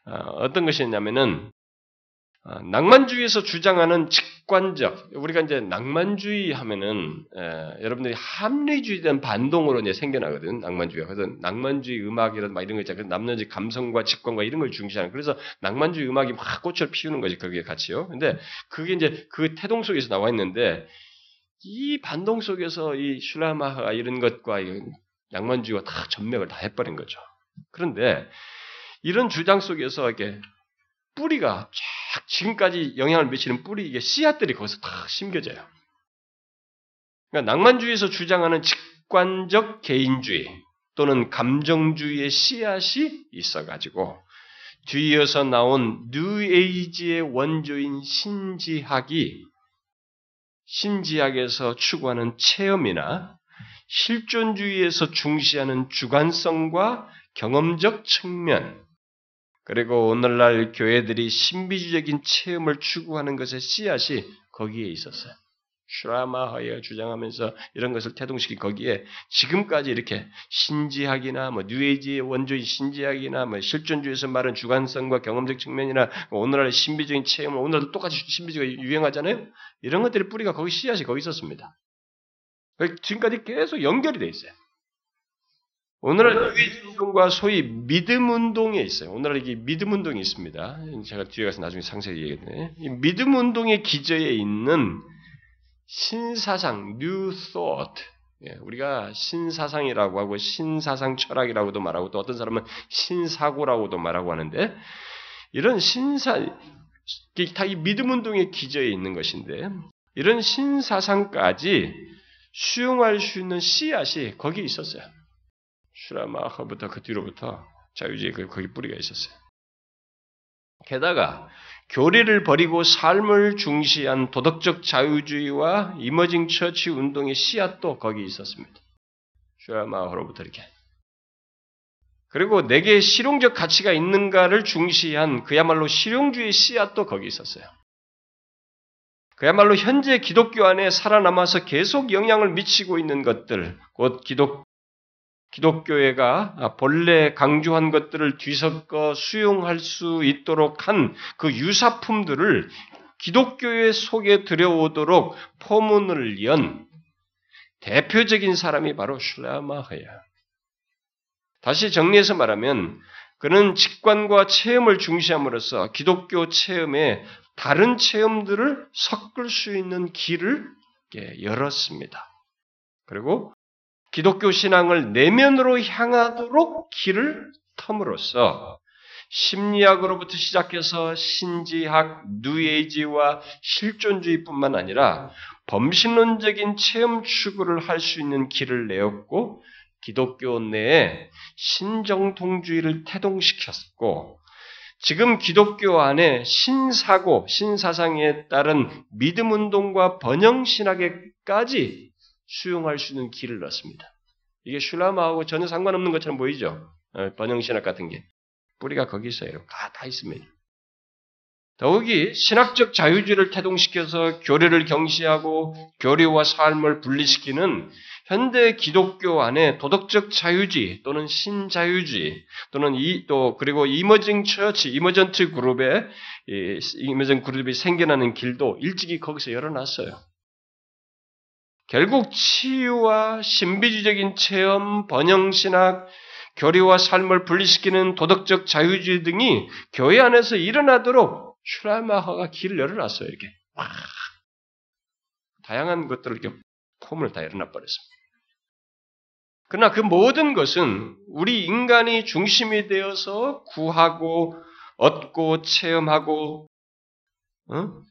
어떤 것이냐면은 아, 낭만주의에서 주장하는 직관적, 우리가 이제 낭만주의 하면은, 에, 여러분들이 합리주의에 대한 반동으로 이제 생겨나거든, 낭만주의가. 그래서 낭만주의 음악이라든 막 이런 거 있잖아요. 남녀의 감성과 직관과 이런 걸 중시하는. 그래서 낭만주의 음악이 막 꽃을 피우는 거지, 거기에 같이요. 근데 그게 이제 그 태동 속에서 나와 있는데, 이 반동 속에서 이 슐라마가 이런 것과 낭만주의가 다 전맥을 다 해버린 거죠. 그런데 이런 주장 속에서 이렇게 뿌리가 쫙 지금까지 영향을 미치는 뿌리 이게 씨앗들이 거기서 탁 심겨져요. 그러니까 낭만주의에서 주장하는 직관적 개인주의 또는 감정주의의 씨앗이 있어가지고 뒤이어서 나온 뉴에이지의 원조인 신지학이 신지학에서 추구하는 체험이나 실존주의에서 중시하는 주관성과 경험적 측면, 그리고 오늘날 교회들이 신비주의적인 체험을 추구하는 것의 씨앗이 거기에 있었어요. 슈라마하이가 주장하면서 이런 것을 태동시키 거기에 지금까지 이렇게 신지학이나 뭐 뉴에이지의 원조인 신지학이나 뭐 실존주의에서 말하는 주관성과 경험적 측면이나 뭐 오늘날 신비적인 체험을 오늘도 똑같이 신비주의가 유행하잖아요. 이런 것들이 뿌리가 거기 씨앗이 거기 있었습니다. 지금까지 계속 연결이 돼 있어요. 오늘날 유기운동과 소위 믿음 운동에 있어요. 오늘날 이게 믿음 운동이 있습니다. 제가 뒤에 가서 나중에 상세히 얘기해. 이 믿음 운동의 기저에 있는 신사상, new thought. 예, 우리가 신사상이라고 하고 신사상 철학이라고도 말하고 또 어떤 사람은 신사고라고도 말하고 하는데 이런 신사 다이 믿음 운동의 기저에 있는 것인데 이런 신사상까지 수용할 수 있는 씨앗이 거기에 있었어요. 슈라마하부터 그 뒤로부터 자유주의 그 거기 뿌리가 있었어요. 게다가 교리를 버리고 삶을 중시한 도덕적 자유주의와 이머징 처치 운동의 씨앗도 거기 있었습니다. 슈라마하로부터 이렇게. 그리고 내게 실용적 가치가 있는가를 중시한 그야말로 실용주의 씨앗도 거기 있었어요. 그야말로 현재 기독교 안에 살아남아서 계속 영향을 미치고 있는 것들, 곧 기독 기독교회가 본래 강조한 것들을 뒤섞어 수용할 수 있도록 한 그 유사품들을 기독교회 속에 들여오도록 포문을 연 대표적인 사람이 바로 슐라마흐야. 다시 정리해서 말하면 그는 직관과 체험을 중시함으로써 기독교 체험에 다른 체험들을 섞을 수 있는 길을 열었습니다. 그리고 기독교 신앙을 내면으로 향하도록 길을 텀으로써 심리학으로부터 시작해서 신지학, 뉴에이지와 실존주의뿐만 아니라 범신론적인 체험 추구를 할 수 있는 길을 내었고 기독교 내에 신정통주의를 태동시켰고 지금 기독교 안에 신사고, 신사상에 따른 믿음 운동과 번영 신학에까지 수용할 수 있는 길을 넣습니다. 이게 슐라마하고 전혀 상관없는 것처럼 보이죠? 어, 번영 신학 같은 게 뿌리가 거기 있어요. 다, 다 있습니다. 더욱이 신학적 자유주의를 태동시켜서 교례를 경시하고 교리와 삶을 분리시키는 현대 기독교 안에 도덕적 자유주의 또는 신자유주의 또는 이 또 그리고 이머징 처치, 이머전트 그룹의 이머전 그룹이 생겨나는 길도 일찍이 거기서 열어놨어요. 결국 치유와 신비주의적인 체험, 번영신학, 교리와 삶을 분리시키는 도덕적 자유주의 등이 교회 안에서 일어나도록 슈라마허가 길을 열어놨어요. 이렇게 다양한 것들을 이렇게 폼을 다 열어놔 버렸습니다. 그러나 그 모든 것은 우리 인간이 중심이 되어서 구하고 얻고 체험하고 어?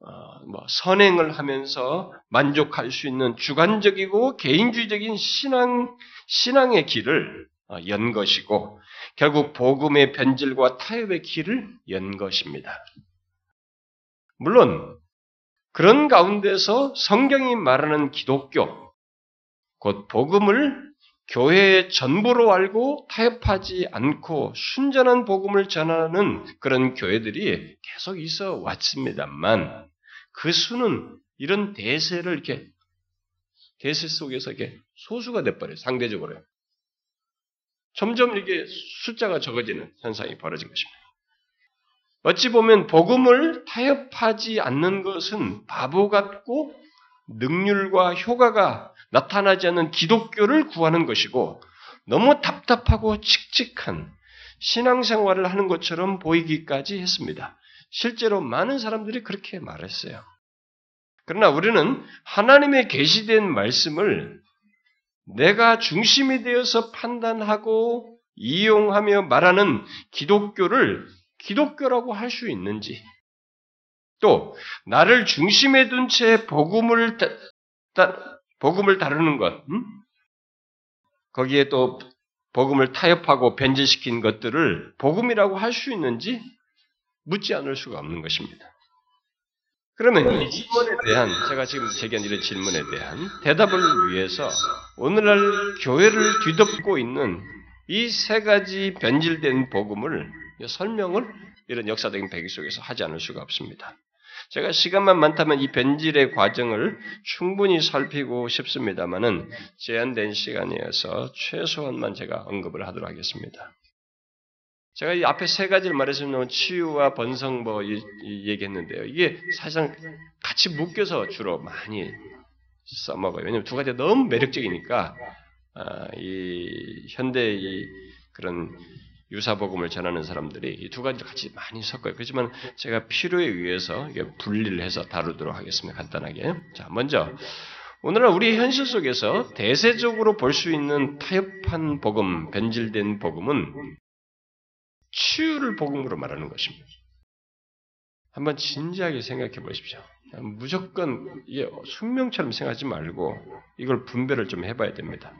어, 뭐 선행을 하면서 만족할 수 있는 주관적이고 개인주의적인 신앙 신앙의 길을 어, 연 것이고 결국 복음의 변질과 타협의 길을 연 것입니다. 물론 그런 가운데서 성경이 말하는 기독교 곧 복음을 교회의 전부로 알고 타협하지 않고 순전한 복음을 전하는 그런 교회들이 계속 있어 왔습니다만 그 수는 이런 대세를 이렇게 대세 속에서 이렇게 소수가 돼버려요. 상대적으로요. 점점 이게 숫자가 적어지는 현상이 벌어진 것입니다. 어찌 보면 복음을 타협하지 않는 것은 바보 같고 능률과 효과가 나타나지 않는 기독교를 구하는 것이고 너무 답답하고 칙칙한 신앙생활을 하는 것처럼 보이기까지 했습니다. 실제로 많은 사람들이 그렇게 말했어요. 그러나 우리는 하나님의 계시된 말씀을 내가 중심이 되어서 판단하고 이용하며 말하는 기독교를 기독교라고 할 수 있는지, 또 나를 중심에 둔 채 복음을 복음을 다루는 것, 음? 거기에 또 복음을 타협하고 변질시킨 것들을 복음이라고 할 수 있는지 묻지 않을 수가 없는 것입니다. 그러면 이 질문에 대한 제가 지금 제기한 이런 질문에 대한 대답을 위해서 오늘날 교회를 뒤덮고 있는 이 세 가지 변질된 복음을 설명을 이런 역사적인 배경 속에서 하지 않을 수가 없습니다. 제가 시간만 많다면 이 변질의 과정을 충분히 살피고 싶습니다만은 제한된 시간이어서 최소한만 제가 언급을 하도록 하겠습니다. 제가 이 앞에 세 가지를 말했으면 치유와 번성 뭐 이, 이 얘기했는데요. 이게 사실상 같이 묶여서 주로 많이 써먹어요. 왜냐하면 두 가지가 너무 매력적이니까 아, 이 현대 이 그런 유사복음을 전하는 사람들이 이 두 가지를 같이 많이 섞어요. 그렇지만 제가 필요에 의해서 분리를 해서 다루도록 하겠습니다. 간단하게. 자, 먼저 오늘날 우리 현실 속에서 대세적으로 볼 수 있는 타협한 복음, 변질된 복음은 치유를 복음으로 말하는 것입니다. 한번 진지하게 생각해 보십시오. 무조건 이게 숙명처럼 생각하지 말고 이걸 분별을 좀 해봐야 됩니다.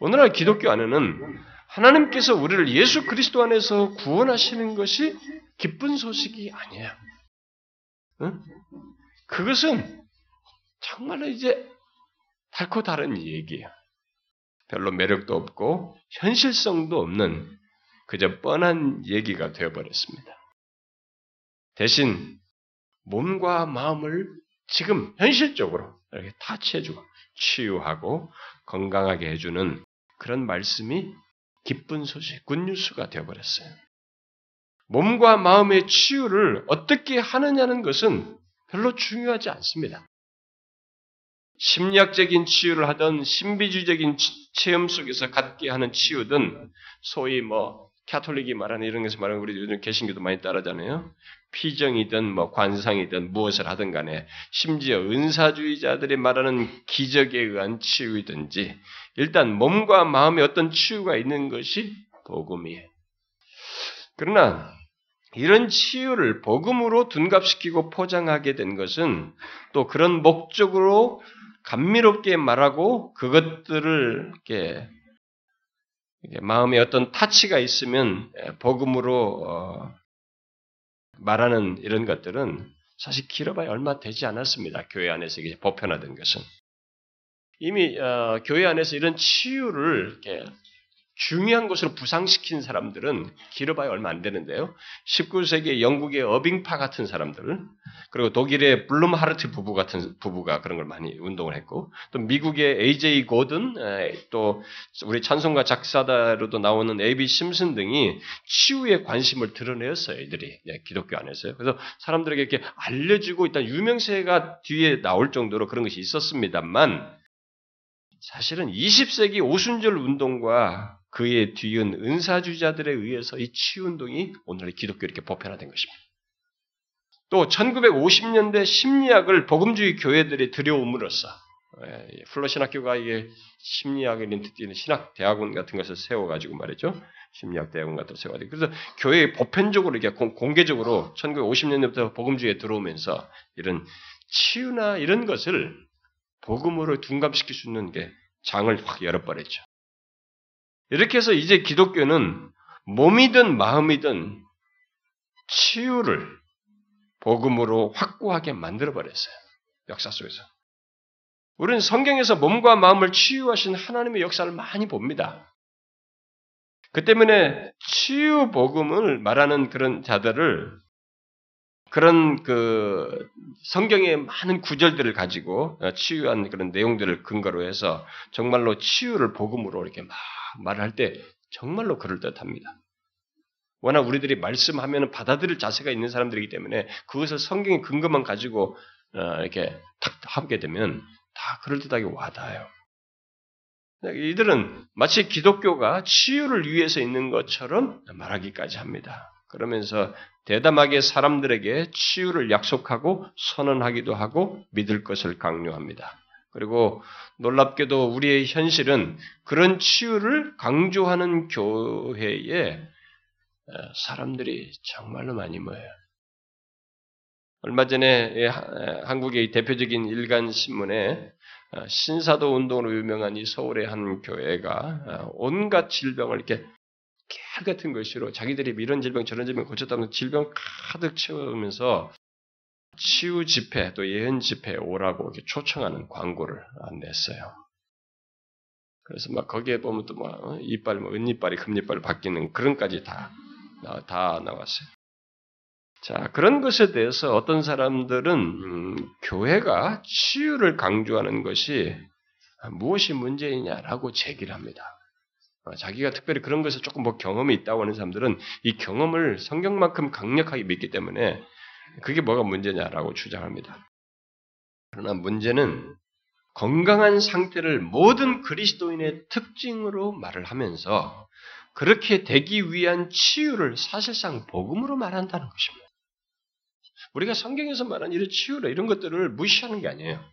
오늘날 기독교 안에는 하나님께서 우리를 예수 그리스도 안에서 구원하시는 것이 기쁜 소식이 아니에요. 응? 그것은 정말로 이제 달코 다른 얘기예요. 별로 매력도 없고 현실성도 없는 그저 뻔한 얘기가 되어버렸습니다. 대신 몸과 마음을 지금 현실적으로 이렇게 타치해주고 치유하고 건강하게 해주는 그런 말씀이 기쁜 소식, 굿뉴스가 되어버렸어요. 몸과 마음의 치유를 어떻게 하느냐는 것은 별로 중요하지 않습니다. 심리학적인 치유를 하던 신비주의적인 체험 속에서 갖게 하는 치유든 소위 뭐 캐톨릭이 말하는 이런 것을 말하는 우리 요즘 개신교도 많이 따르잖아요. 피정이든 뭐 관상이든 무엇을 하든 간에 심지어 은사주의자들이 말하는 기적에 의한 치유이든지 일단 몸과 마음에 어떤 치유가 있는 것이 복음이에요. 그러나 이런 치유를 복음으로 둔갑시키고 포장하게 된 것은 또 그런 목적으로 감미롭게 말하고 그것들을 이렇게 마음에 어떤 타치가 있으면 복음으로 어, 말하는 이런 것들은 사실 길어봐야 얼마 되지 않았습니다. 교회 안에서 이게 보편화된 것은 이미 어, 교회 안에서 이런 치유를 중요한 것으로 부상시킨 사람들은 길어봐야 얼마 안 되는데요. 19세기 영국의 어빙파 같은 사람들, 그리고 독일의 블룸하르트 부부 같은 부부가 그런 걸 많이 운동을 했고, 또 미국의 AJ 고든, 또 우리 찬송가 작사다로도 나오는 AB 심슨 등이 치유에 관심을 드러내었어요. 이들이 네, 기독교 안에서요. 그래서 사람들에게 이렇게 알려지고 일단 유명세가 뒤에 나올 정도로 그런 것이 있었습니다만, 사실은 20세기 오순절 운동과 그에 뒤은 은사주자들에 의해서 이 치유운동이 오늘의 기독교 이렇게 보편화된 것입니다. 또 1950년대 심리학을 복음주의 교회들이 들여옴으로써 예, 플러 신학교가 이게 심리학을 인트뛰는 신학 대학원 같은 것을 세워가지고 말이죠. 심리학 대학원 같은 걸 세워가지고 그래서 교회 보편적으로 이렇게 공개적으로 1950년대부터 복음주의에 들어오면서 이런 치유나 이런 것을 복음으로 둔감시킬 수 있는 게 장을 확 열어버렸죠. 이렇게 해서 이제 기독교는 몸이든 마음이든 치유를 복음으로 확고하게 만들어버렸어요. 역사 속에서. 우리는 성경에서 몸과 마음을 치유하신 하나님의 역사를 많이 봅니다. 그 때문에 치유 복음을 말하는 그런 자들을 그런 그 성경의 많은 구절들을 가지고 치유한 그런 내용들을 근거로 해서 정말로 치유를 복음으로 이렇게 막 말을 할 때 정말로 그럴듯합니다. 워낙 우리들이 말씀하면 받아들일 자세가 있는 사람들이기 때문에 그것을 성경의 근거만 가지고 어, 이렇게 탁 하게 되면 다 그럴듯하게 와닿아요. 이들은 마치 기독교가 치유를 위해서 있는 것처럼 말하기까지 합니다. 그러면서 대담하게 사람들에게 치유를 약속하고 선언하기도 하고 믿을 것을 강요합니다. 그리고 놀랍게도 우리의 현실은 그런 치유를 강조하는 교회에 사람들이 정말로 많이 모여요. 얼마 전에 한국의 대표적인 일간 신문에 어, 신사도 운동으로 유명한 이 서울의 한 교회가 어, 온갖 질병을 이렇게 깨알 같은 것으로 자기들이 이런 질병 저런 질병 고쳤다면 질병 가득 채우면서 치유 집회 또 예언 집회에 오라고 이렇게 초청하는 광고를 냈어요. 그래서 막 거기에 보면 또뭐 어, 이빨 뭐 은이빨이 금이빨 바뀌는 그런까지 다, 다 나왔어요. 자 그런 것에 대해서 어떤 사람들은 음, 교회가 치유를 강조하는 것이 무엇이 문제이냐라고 제기를 합니다. 어, 자기가 특별히 그런 것에 조금 뭐 경험이 있다고 하는 사람들은 이 경험을 성경만큼 강력하게 믿기 때문에 그게 뭐가 문제냐라고 주장합니다. 그러나 문제는 건강한 상태를 모든 그리스도인의 특징으로 말을 하면서 그렇게 되기 위한 치유를 사실상 복음으로 말한다는 것입니다. 우리가 성경에서 말한 이런 치유라 이런 것들을 무시하는 게 아니에요.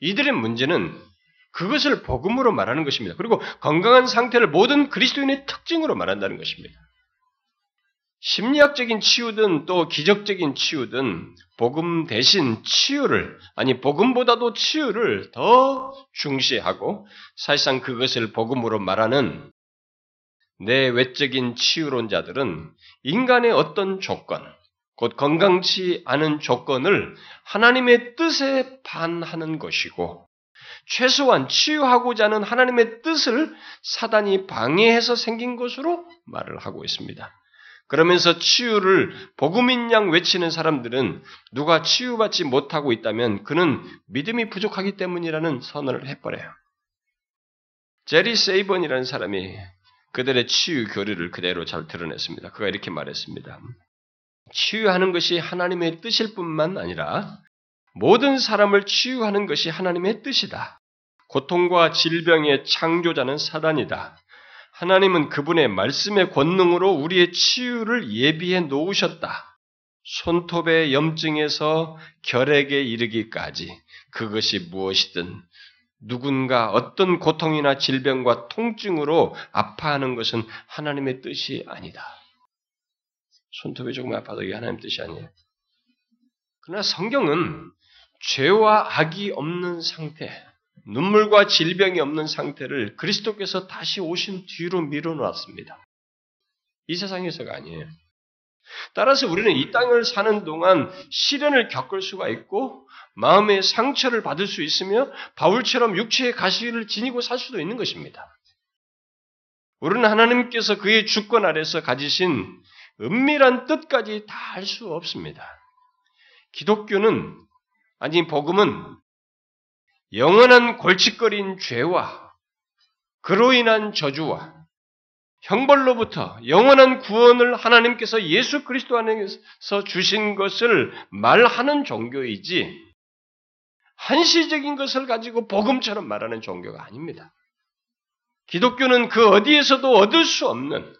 이들의 문제는 그것을 복음으로 말하는 것입니다. 그리고 건강한 상태를 모든 그리스도인의 특징으로 말한다는 것입니다. 심리학적인 치유든 또 기적적인 치유든 복음 대신 치유를 아니 복음보다도 치유를 더 중시하고 사실상 그것을 복음으로 말하는 내 외적인 치유론자들은 인간의 어떤 조건, 곧 건강치 않은 조건을 하나님의 뜻에 반하는 것이고 최소한 치유하고자 하는 하나님의 뜻을 사단이 방해해서 생긴 것으로 말을 하고 있습니다. 그러면서 치유를 복음인 양 외치는 사람들은 누가 치유받지 못하고 있다면 그는 믿음이 부족하기 때문이라는 선언을 해버려요. 제리 세이번이라는 사람이 그들의 치유 교리를 그대로 잘 드러냈습니다. 그가 이렇게 말했습니다. 치유하는 것이 하나님의 뜻일 뿐만 아니라 모든 사람을 치유하는 것이 하나님의 뜻이다. 고통과 질병의 창조자는 사단이다. 하나님은 그분의 말씀의 권능으로 우리의 치유를 예비해 놓으셨다. 손톱의 염증에서 결핵에 이르기까지 그것이 무엇이든 누군가 어떤 고통이나 질병과 통증으로 아파하는 것은 하나님의 뜻이 아니다. 손톱이 조금 아파도 이게 하나님 뜻이 아니에요. 그러나 성경은 죄와 악이 없는 상태, 눈물과 질병이 없는 상태를 그리스도께서 다시 오신 뒤로 밀어놓았습니다. 이 세상에서가 아니에요. 따라서 우리는 이 땅을 사는 동안 시련을 겪을 수가 있고 마음의 상처를 받을 수 있으며 바울처럼 육체의 가시를 지니고 살 수도 있는 것입니다. 우리는 하나님께서 그의 주권 아래서 가지신 은밀한 뜻까지 다 알 수 없습니다. 기독교는 아니 복음은 영원한 골칫거린 죄와 그로 인한 저주와 형벌로부터 영원한 구원을 하나님께서 예수 그리스도 안에서 주신 것을 말하는 종교이지 한시적인 것을 가지고 복음처럼 말하는 종교가 아닙니다. 기독교는 그 어디에서도 얻을 수 없는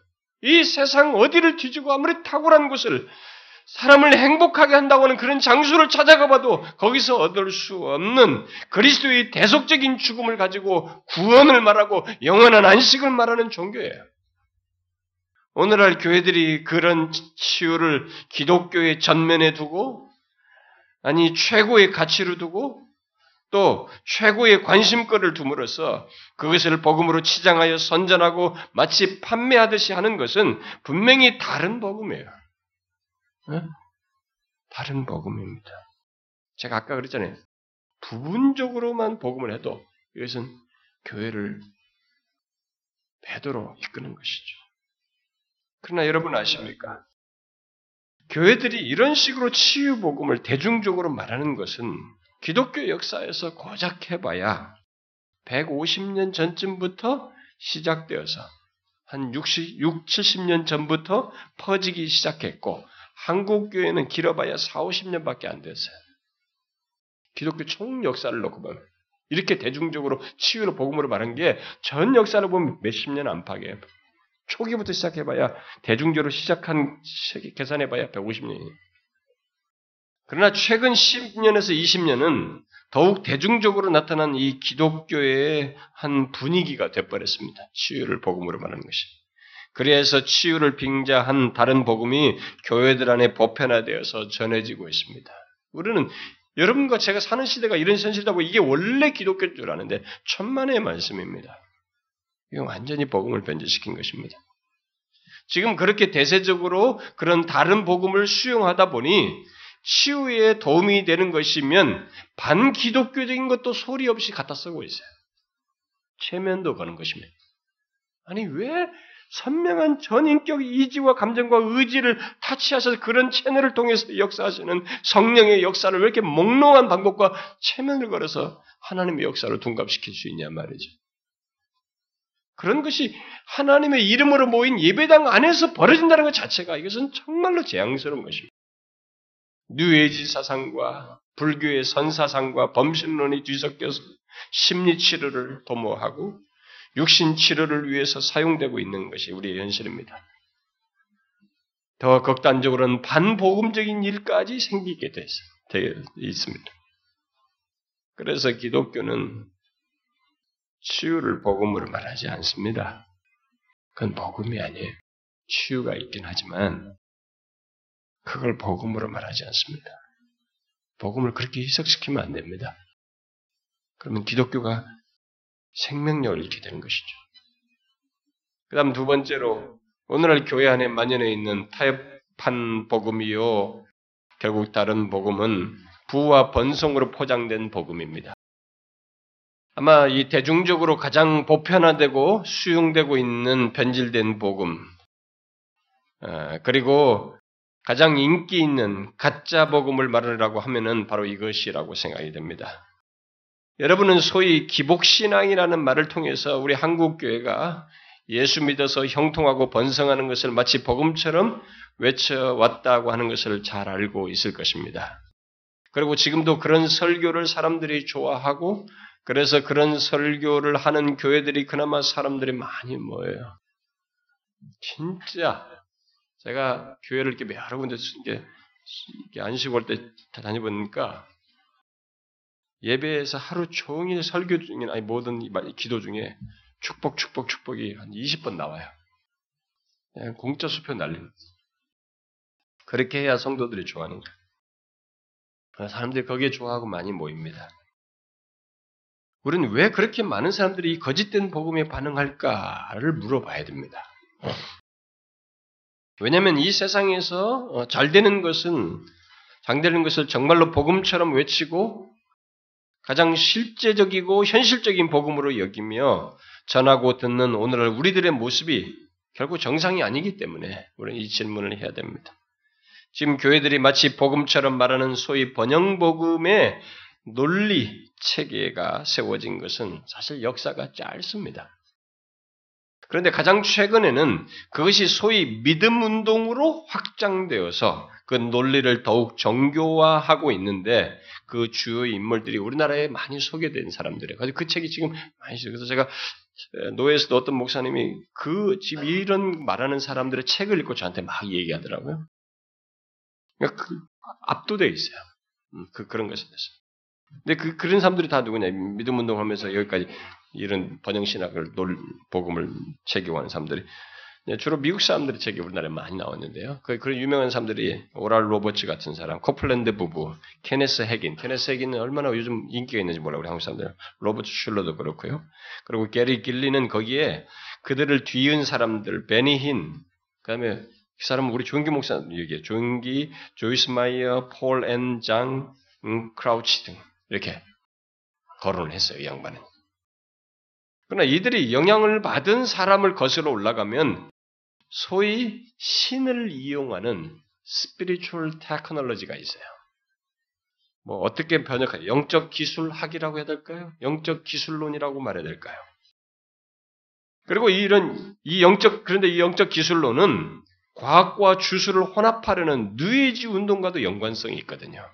이 세상 어디를 뒤지고 아무리 탁월한 곳을 사람을 행복하게 한다고 하는 그런 장소를 찾아가 봐도 거기서 얻을 수 없는 그리스도의 대속적인 죽음을 가지고 구원을 말하고 영원한 안식을 말하는 종교예요. 오늘날 교회들이 그런 치유를 기독교의 전면에 두고 아니 최고의 가치로 두고 또 최고의 관심거를 둠으로써 그것을 복음으로 치장하여 선전하고 마치 판매하듯이 하는 것은 분명히 다른 복음이에요. 네? 다른 복음입니다. 제가 아까 그랬잖아요. 부분적으로만 복음을 해도 이것은 교회를 배도로 이끄는 것이죠. 그러나 여러분 아십니까? 교회들이 이런 식으로 치유 복음을 대중적으로 말하는 것은 기독교 역사에서 고작 해봐야 150년 전쯤부터 시작되어서 한 60, 6, 70년 전부터 퍼지기 시작했고 한국 교회는 길어봐야 4, 50년밖에 안 됐어요. 기독교 총 역사를 놓고 보면 이렇게 대중적으로 치유로 복음으로 말한 게 전 역사를 보면 몇십 년 안팎이에요. 초기부터 시작해봐야 대중적으로 시작한 계산해봐야 150년이. 그러나 최근 10년에서 20년은 더욱 대중적으로 나타난 이 기독교의 한 분위기가 돼버렸습니다. 치유를 복음으로 말하는 것이. 그래서 치유를 빙자한 다른 복음이 교회들 안에 보편화되어서 전해지고 있습니다. 우리는 여러분과 제가 사는 시대가 이런 현실이고 이게 원래 기독교인 줄 아는데 천만의 말씀입니다. 이건 완전히 복음을 변질시킨 것입니다. 지금 그렇게 대세적으로 그런 다른 복음을 수용하다 보니 치유에 도움이 되는 것이면 반기독교적인 것도 소리 없이 갖다 쓰고 있어요. 체면도 거는 것입니다. 아니 왜 선명한 전인격 이지와 감정과 의지를 타치하셔서 그런 채널을 통해서 역사하시는 성령의 역사를 왜 이렇게 몽롱한 방법과 체면을 걸어서 하나님의 역사를 둔갑시킬 수 있냐 말이죠. 그런 것이 하나님의 이름으로 모인 예배당 안에서 벌어진다는 것 자체가 이것은 정말로 재앙스러운 것입니다. 뉴에이지 사상과 불교의 선사상과 범신론이 뒤섞여서 심리 치료를 도모하고 육신 치료를 위해서 사용되고 있는 것이 우리의 현실입니다. 더 극단적으로는 반복음적인 일까지 생기게 되어 있습니다. 그래서 기독교는 치유를 복음으로 말하지 않습니다. 그건 복음이 아니에요. 치유가 있긴 하지만 그걸 복음으로 말하지 않습니다. 복음을 그렇게 해석시키면 안 됩니다. 그러면 기독교가 생명력을 잃게 되는 것이죠. 그 다음 두 번째로 오늘날 교회 안에 만연해 있는 타협한 복음이요. 결국 다른 복음은 부와 번성으로 포장된 복음입니다. 아마 이 대중적으로 가장 보편화되고 수용되고 있는 변질된 복음, 아, 그리고 가장 인기 있는 가짜 복음을 말하라고 하면은 바로 이것이라고 생각이 됩니다. 여러분은 소위 기복신앙이라는 말을 통해서 우리 한국교회가 예수 믿어서 형통하고 번성하는 것을 마치 복음처럼 외쳐왔다고 하는 것을 잘 알고 있을 것입니다. 그리고 지금도 그런 설교를 사람들이 좋아하고 그래서 그런 설교를 하는 교회들이 그나마 사람들이 많이 모여요. 진짜 제가 교회를 이렇게 여러 군데 안식 올때 다녀보니까 예배에서 하루 종일 설교 중에 아니 모든 기도 중에 축복 축복 축복이 한 20번 나와요. 공짜 수표 날리는 그렇게 해야 성도들이 좋아하는 거예요. 사람들이 거기에 좋아하고 많이 모입니다. 우리는 왜 그렇게 많은 사람들이 거짓된 복음에 반응할까를 물어봐야 됩니다. 왜냐하면 이 세상에서 어, 잘 되는 것은 장 되는 것을 정말로 복음처럼 외치고 가장 실제적이고 현실적인 복음으로 여기며 전하고 듣는 오늘날 우리들의 모습이 결국 정상이 아니기 때문에 우리는 이 질문을 해야 됩니다. 지금 교회들이 마치 복음처럼 말하는 소위 번영 복음의 논리 체계가 세워진 것은 사실 역사가 짧습니다. 그런데 가장 최근에는 그것이 소위 믿음 운동으로 확장되어서 그 논리를 더욱 정교화하고 있는데 그 주요 인물들이 우리나라에 많이 소개된 사람들이에요. 그래서 그 책이 지금 많이. 그래서 제가 노예에서도 어떤 목사님이 그 지금 이런 말하는 사람들의 책을 읽고 저한테 막 얘기하더라고요. 그러니까 그 압도되어 있어요. 음, 그 그런 것에 대해서. 근데 그 그런 사람들이 다 누구냐? 믿음 운동하면서 여기까지 이런 번영 신학을 놀 복음을 제기하는 사람들이 주로 미국 사람들이 책이 우리나라에 많이 나왔는데요. 그 그런 유명한 사람들이 오랄 로버츠 같은 사람, 코플랜드 부부, 케네스 해긴, 케네스 해긴은 얼마나 요즘 인기가 있는지 몰라 우리 한국 사람들. 로버트 슐러도 그렇고요. 그리고 게리 길리는 거기에 그들을 뒤이은 사람들, 베니 힌, 그다음에 그 사람은 우리 조용기 목사 얘기해. 조기, 조이스 마이어, 폴 and 잔, 음, 크라우치 등 이렇게 거론을 했어요. 이 양반은. 그러나 이들이 영향을 받은 사람을 거슬러 올라가면 소위 신을 이용하는 spiritual technology가 있어요. 뭐 어떻게 번역할 영적 기술학이라고 해야 될까요? 영적 기술론이라고 말해야 될까요? 그리고 이런 이 영적 그런데 이 영적 기술론은 과학과 주술을 혼합하려는 뉴에이지 운동과도 연관성이 있거든요.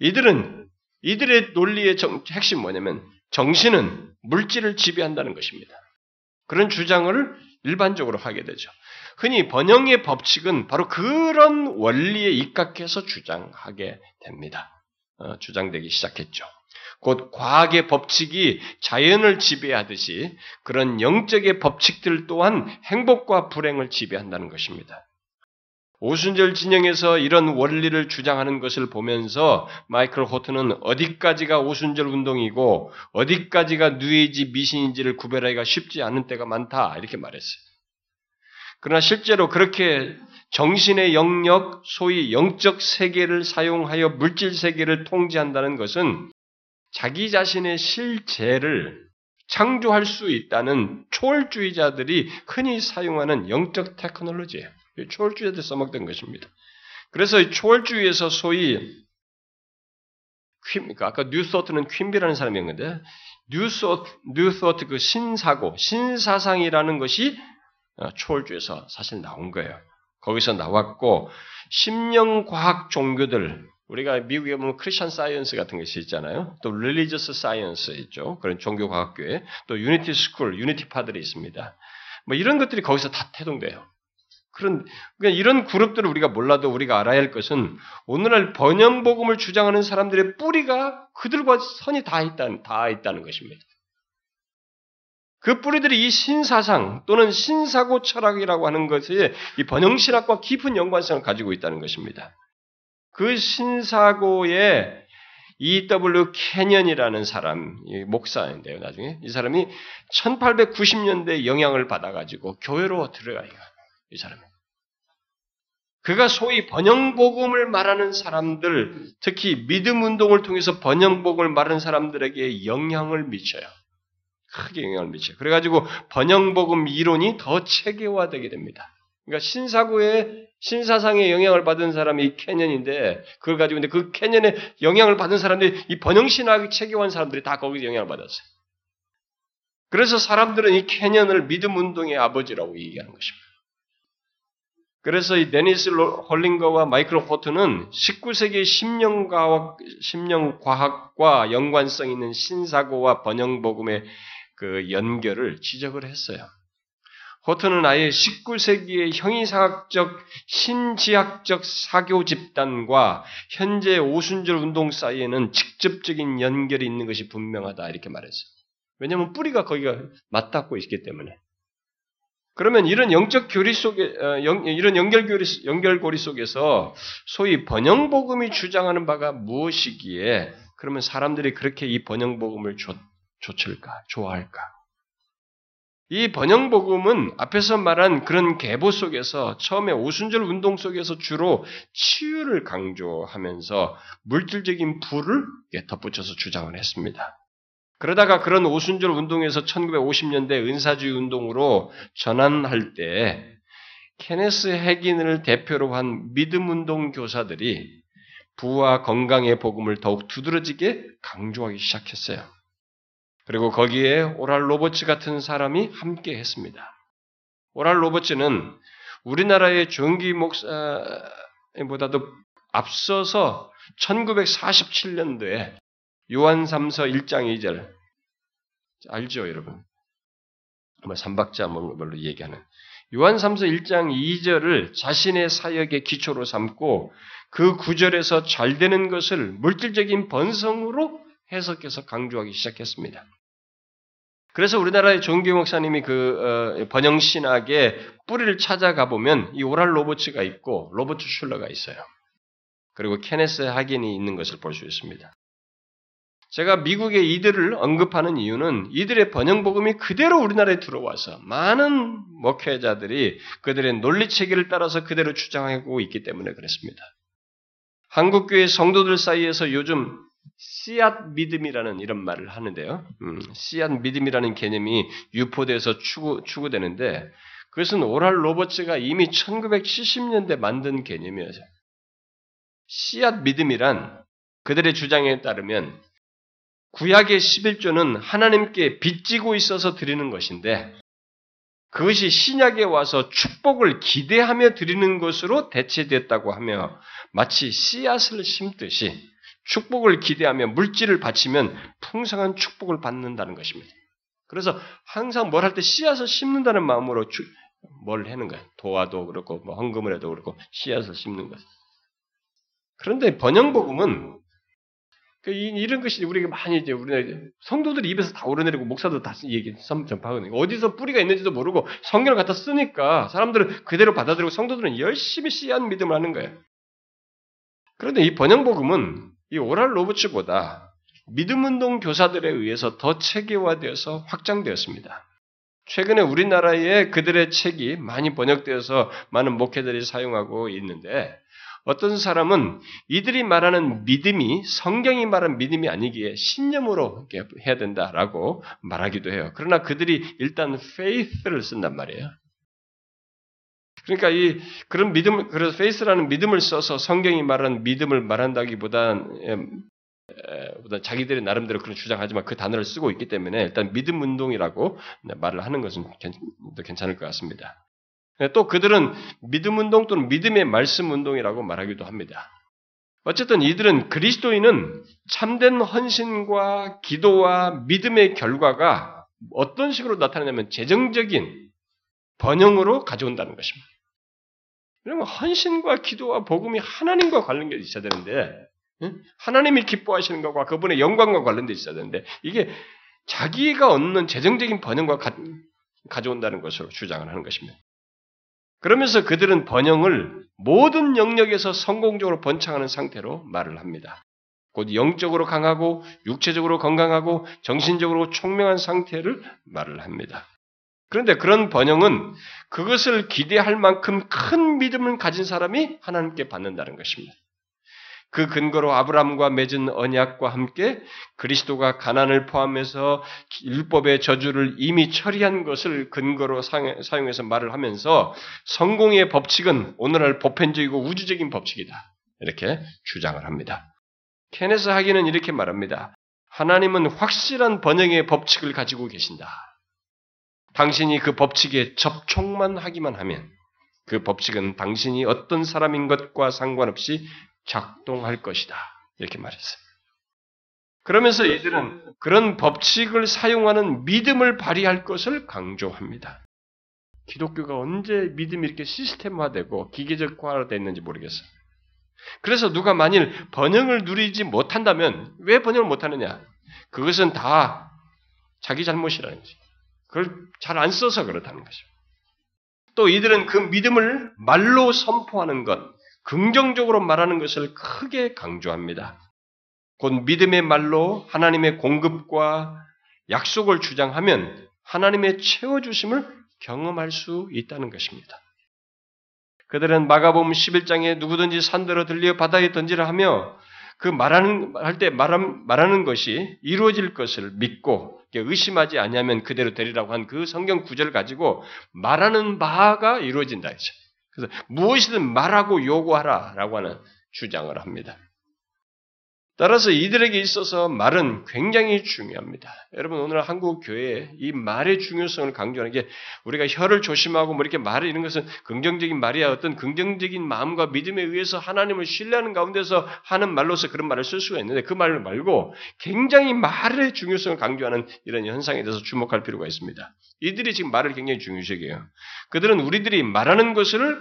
이들은 이들의 논리의 정, 핵심 뭐냐면 정신은 물질을 지배한다는 것입니다. 그런 주장을 일반적으로 하게 되죠. 흔히 번영의 법칙은 바로 그런 원리에 입각해서 주장하게 됩니다. 어, 주장되기 시작했죠. 곧 과학의 법칙이 자연을 지배하듯이 그런 영적의 법칙들 또한 행복과 불행을 지배한다는 것입니다. 오순절 진영에서 이런 원리를 주장하는 것을 보면서 마이클 호트는 어디까지가 오순절 운동이고 어디까지가 뉴에이지 미신인지를 구별하기가 쉽지 않은 때가 많다 이렇게 말했어요. 그러나 실제로 그렇게 정신의 영역, 소위 영적 세계를 사용하여 물질 세계를 통제한다는 것은 자기 자신의 실제를 창조할 수 있다는 초월주의자들이 흔히 사용하는 영적 테크놀로지예요. 초월주의에서 써먹던 것입니다. 그래서 초월주의에서 소위 퀸, 그러니까 아까 New Thought는 큄비라는 사람이었는데 New Thought, New Thought 그 신사고, 신사상이라는 것이 어, 초월주의에서 사실 나온 거예요. 거기서 나왔고 심령과학 종교들 우리가 미국에 보면 Christian Science 같은 것이 있잖아요. 또 Religious Science 있죠. 그런 종교과학교에 또 Unity School, Unity 파들이 있습니다. 뭐 이런 것들이 거기서 다 태동돼요. 그런 그러니까 이런 그룹들을 우리가 몰라도 우리가 알아야 할 것은 오늘날 번영 복음을 주장하는 사람들의 뿌리가 그들과 선이 닿아 있다는 닿아 있다는 것입니다. 그 뿌리들이 이 신사상 또는 신사고 철학이라고 하는 것에 이 번영 신학과 깊은 연관성을 가지고 있다는 것입니다. 그 신사고에 E.W. 캐년이라는 사람, 목사인데요, 나중에. 이 사람이 1890년대 영향을 받아가지고 교회로 들어가요. 이 사람이. 그가 소위 번영복음을 말하는 사람들, 특히 믿음 운동을 통해서 번영복음을 말하는 사람들에게 영향을 미쳐요. 크게 영향을 미쳐요. 그래가지고 번영복음 이론이 더 체계화되게 됩니다. 그러니까 신사고의 신사상의 영향을 받은 사람이 케년인데 그걸 가지고 근데 그 케년의 영향을 받은 사람들이 이 번영신학이 체계화한 사람들이 다 거기서 영향을 받았어요. 그래서 사람들은 이 케년을 믿음 운동의 아버지라고 얘기하는 것입니다. 그래서 이 데니스 홀링거와 마이클 포트는 19세기 심령과학, 심령과학과 연관성 있는 신사고와 번영복음의 그 연결을 지적을 했어요. 호트는 아예 19세기의 형이상학적 신지학적 사교 집단과 현재 오순절 운동 사이에는 직접적인 연결이 있는 것이 분명하다 이렇게 말했어요. 왜냐하면 뿌리가 거기가 맞닿고 있기 때문에. 그러면 이런 영적 교리 속에 어, 이런 연결고리 연결고리 속에서 소위 번영 복음이 주장하는 바가 무엇이기에 그러면 사람들이 그렇게 이 번영 복음을 좋, 좋을까 좋아할까? 이 번영 복음은 앞에서 말한 그런 계보 속에서 처음에 오순절 운동 속에서 주로 치유를 강조하면서 물질적인 부를 덧붙여서 주장을 했습니다. 그러다가 그런 오순절 운동에서 1950년대 은사주의 운동으로 전환할 때 케네스 핵인을 대표로 한 믿음 운동 교사들이 부와 건강의 복음을 더욱 두드러지게 강조하기 시작했어요. 그리고 거기에 오랄 로버츠 같은 사람이 함께 했습니다. 오랄 로버츠는 우리나라의 종기 목사보다도 앞서서 1947년도에 요한 3서 1장 2절 알죠, 여러분? 뭐 삼박자 뭘로 얘기하는 요한 3서 1장 2절을 자신의 사역의 기초로 삼고 그 구절에서 잘 되는 것을 물질적인 번성으로 해석해서 강조하기 시작했습니다. 그래서 우리나라의 종교 목사님이 그 어, 번영 신학의 뿌리를 찾아가 보면 이 오랄 로버츠가 있고 로버트 슐러가 있어요. 그리고 케네스 하겐이 있는 것을 볼 수 있습니다. 제가 미국의 이들을 언급하는 이유는 이들의 번영 복음이 그대로 우리나라에 들어와서 많은 목회자들이 그들의 논리 체계를 따라서 그대로 주장하고 있기 때문에 그렇습니다. 한국교회 성도들 사이에서 요즘 씨앗 믿음이라는 이런 말을 하는데요. 음, 씨앗 믿음이라는 개념이 유포돼서 추구, 추구되는데 그것은 오랄 로버츠가 이미 1970년대 만든 개념이어요. 씨앗 믿음이란 그들의 주장에 따르면 구약의 11조는 하나님께 빚지고 있어서 드리는 것인데 그것이 신약에 와서 축복을 기대하며 드리는 것으로 대체됐다고 하며 마치 씨앗을 심듯이 축복을 기대하며 물질을 바치면 풍성한 축복을 받는다는 것입니다. 그래서 항상 뭘 할 때 씨앗을 심는다는 마음으로 주, 뭘 하는 거예요. 도와도 그렇고 뭐 헌금을 해도 그렇고 씨앗을 심는 것. 그런데 번영복음은 그 이런 것이 우리가 많이 이제 우리나라 성도들이 입에서 다 오르내리고 목사도 다 얘기 전파하거든요. 어디서 뿌리가 있는지도 모르고 성경을 갖다 쓰니까 사람들은 그대로 받아들이고 성도들은 열심히 씨앗 믿음을 하는 거예요. 그런데 이 번영복음은 이 오랄 로버츠보다 믿음운동 교사들에 의해서 더 체계화되어서 확장되었습니다. 최근에 우리나라에 그들의 책이 많이 번역되어서 많은 목회들이 사용하고 있는데 어떤 사람은 이들이 말하는 믿음이 성경이 말하는 믿음이 아니기에 신념으로 해야 된다라고 말하기도 해요. 그러나 그들이 일단 faith를 쓴단 말이에요. 그러니까 이 그런 믿음 그래서 페이스라는 믿음을 써서 성경이 말하는 믿음을 말한다기보다는 보다 자기들이 나름대로 그런 주장하지만 그 단어를 쓰고 있기 때문에 일단 믿음 운동이라고 말을 하는 것은 괜찮을 것 같습니다. 또 그들은 믿음 운동 또는 믿음의 말씀 운동이라고 말하기도 합니다. 어쨌든 이들은 그리스도인은 참된 헌신과 기도와 믿음의 결과가 어떤 식으로 나타나냐면 재정적인 번영으로 가져온다는 것입니다. 그러면 헌신과 기도와 복음이 하나님과 관련돼 있어야 되는데 하나님이 기뻐하시는 것과 그분의 영광과 관련돼 있어야 되는데 이게 자기가 얻는 재정적인 번영과 가, 가져온다는 것으로 주장을 하는 것입니다. 그러면서 그들은 번영을 모든 영역에서 성공적으로 번창하는 상태로 말을 합니다. 곧 영적으로 강하고 육체적으로 건강하고 정신적으로 총명한 상태를 말을 합니다. 그런데 그런 번영은 그것을 기대할 만큼 큰 믿음을 가진 사람이 하나님께 받는다는 것입니다. 그 근거로 아브라함과 맺은 언약과 함께 그리스도가 가난을 포함해서 율법의 저주를 이미 처리한 것을 근거로 사용해서 말을 하면서 성공의 법칙은 오늘날 보편적이고 우주적인 법칙이다. 이렇게 주장을 합니다. 케네스 하기는 이렇게 말합니다. 하나님은 확실한 번영의 법칙을 가지고 계신다. 당신이 그 법칙에 접촉만 하기만 하면 그 법칙은 당신이 어떤 사람인 것과 상관없이 작동할 것이다. 이렇게 말했어요. 그러면서 이들은 그런 법칙을 사용하는 믿음을 발휘할 것을 강조합니다. 기독교가 언제 믿음이 이렇게 시스템화되고 기계적화됐는지 모르겠어요. 그래서 누가 만일 번영을 누리지 못한다면 왜 번영을 못하느냐? 그것은 다 자기 잘못이라는 거지. 그걸 잘 안 써서 그렇다는 것이죠. 또 이들은 그 믿음을 말로 선포하는 것, 긍정적으로 말하는 것을 크게 강조합니다. 곧 믿음의 말로 하나님의 공급과 약속을 주장하면 하나님의 채워주심을 경험할 수 있다는 것입니다. 그들은 마가복음 11장에 누구든지 산대로 들려 바다에 던지라 하며 그 말하는 할 때 말하는, 것이 이루어질 것을 믿고 의심하지 아니하면 그대로 되리라고 한 그 성경 구절을 가지고 말하는 바가 이루어진다 했죠. 그래서 무엇이든 말하고 요구하라라고 하는 주장을 합니다. 따라서 이들에게 있어서 말은 굉장히 중요합니다. 여러분 오늘 한국 교회에 이 말의 중요성을 강조하는 게 우리가 혀를 조심하고 뭐 이렇게 말을 이런 것은 긍정적인 말이야 어떤 긍정적인 마음과 믿음에 의해서 하나님을 신뢰하는 가운데서 하는 말로서 그런 말을 쓸 수가 있는데 그 말을 말고 굉장히 말의 중요성을 강조하는 이런 현상에 대해서 주목할 필요가 있습니다. 이들이 지금 말을 굉장히 중요시해요. 그들은 우리들이 말하는 것을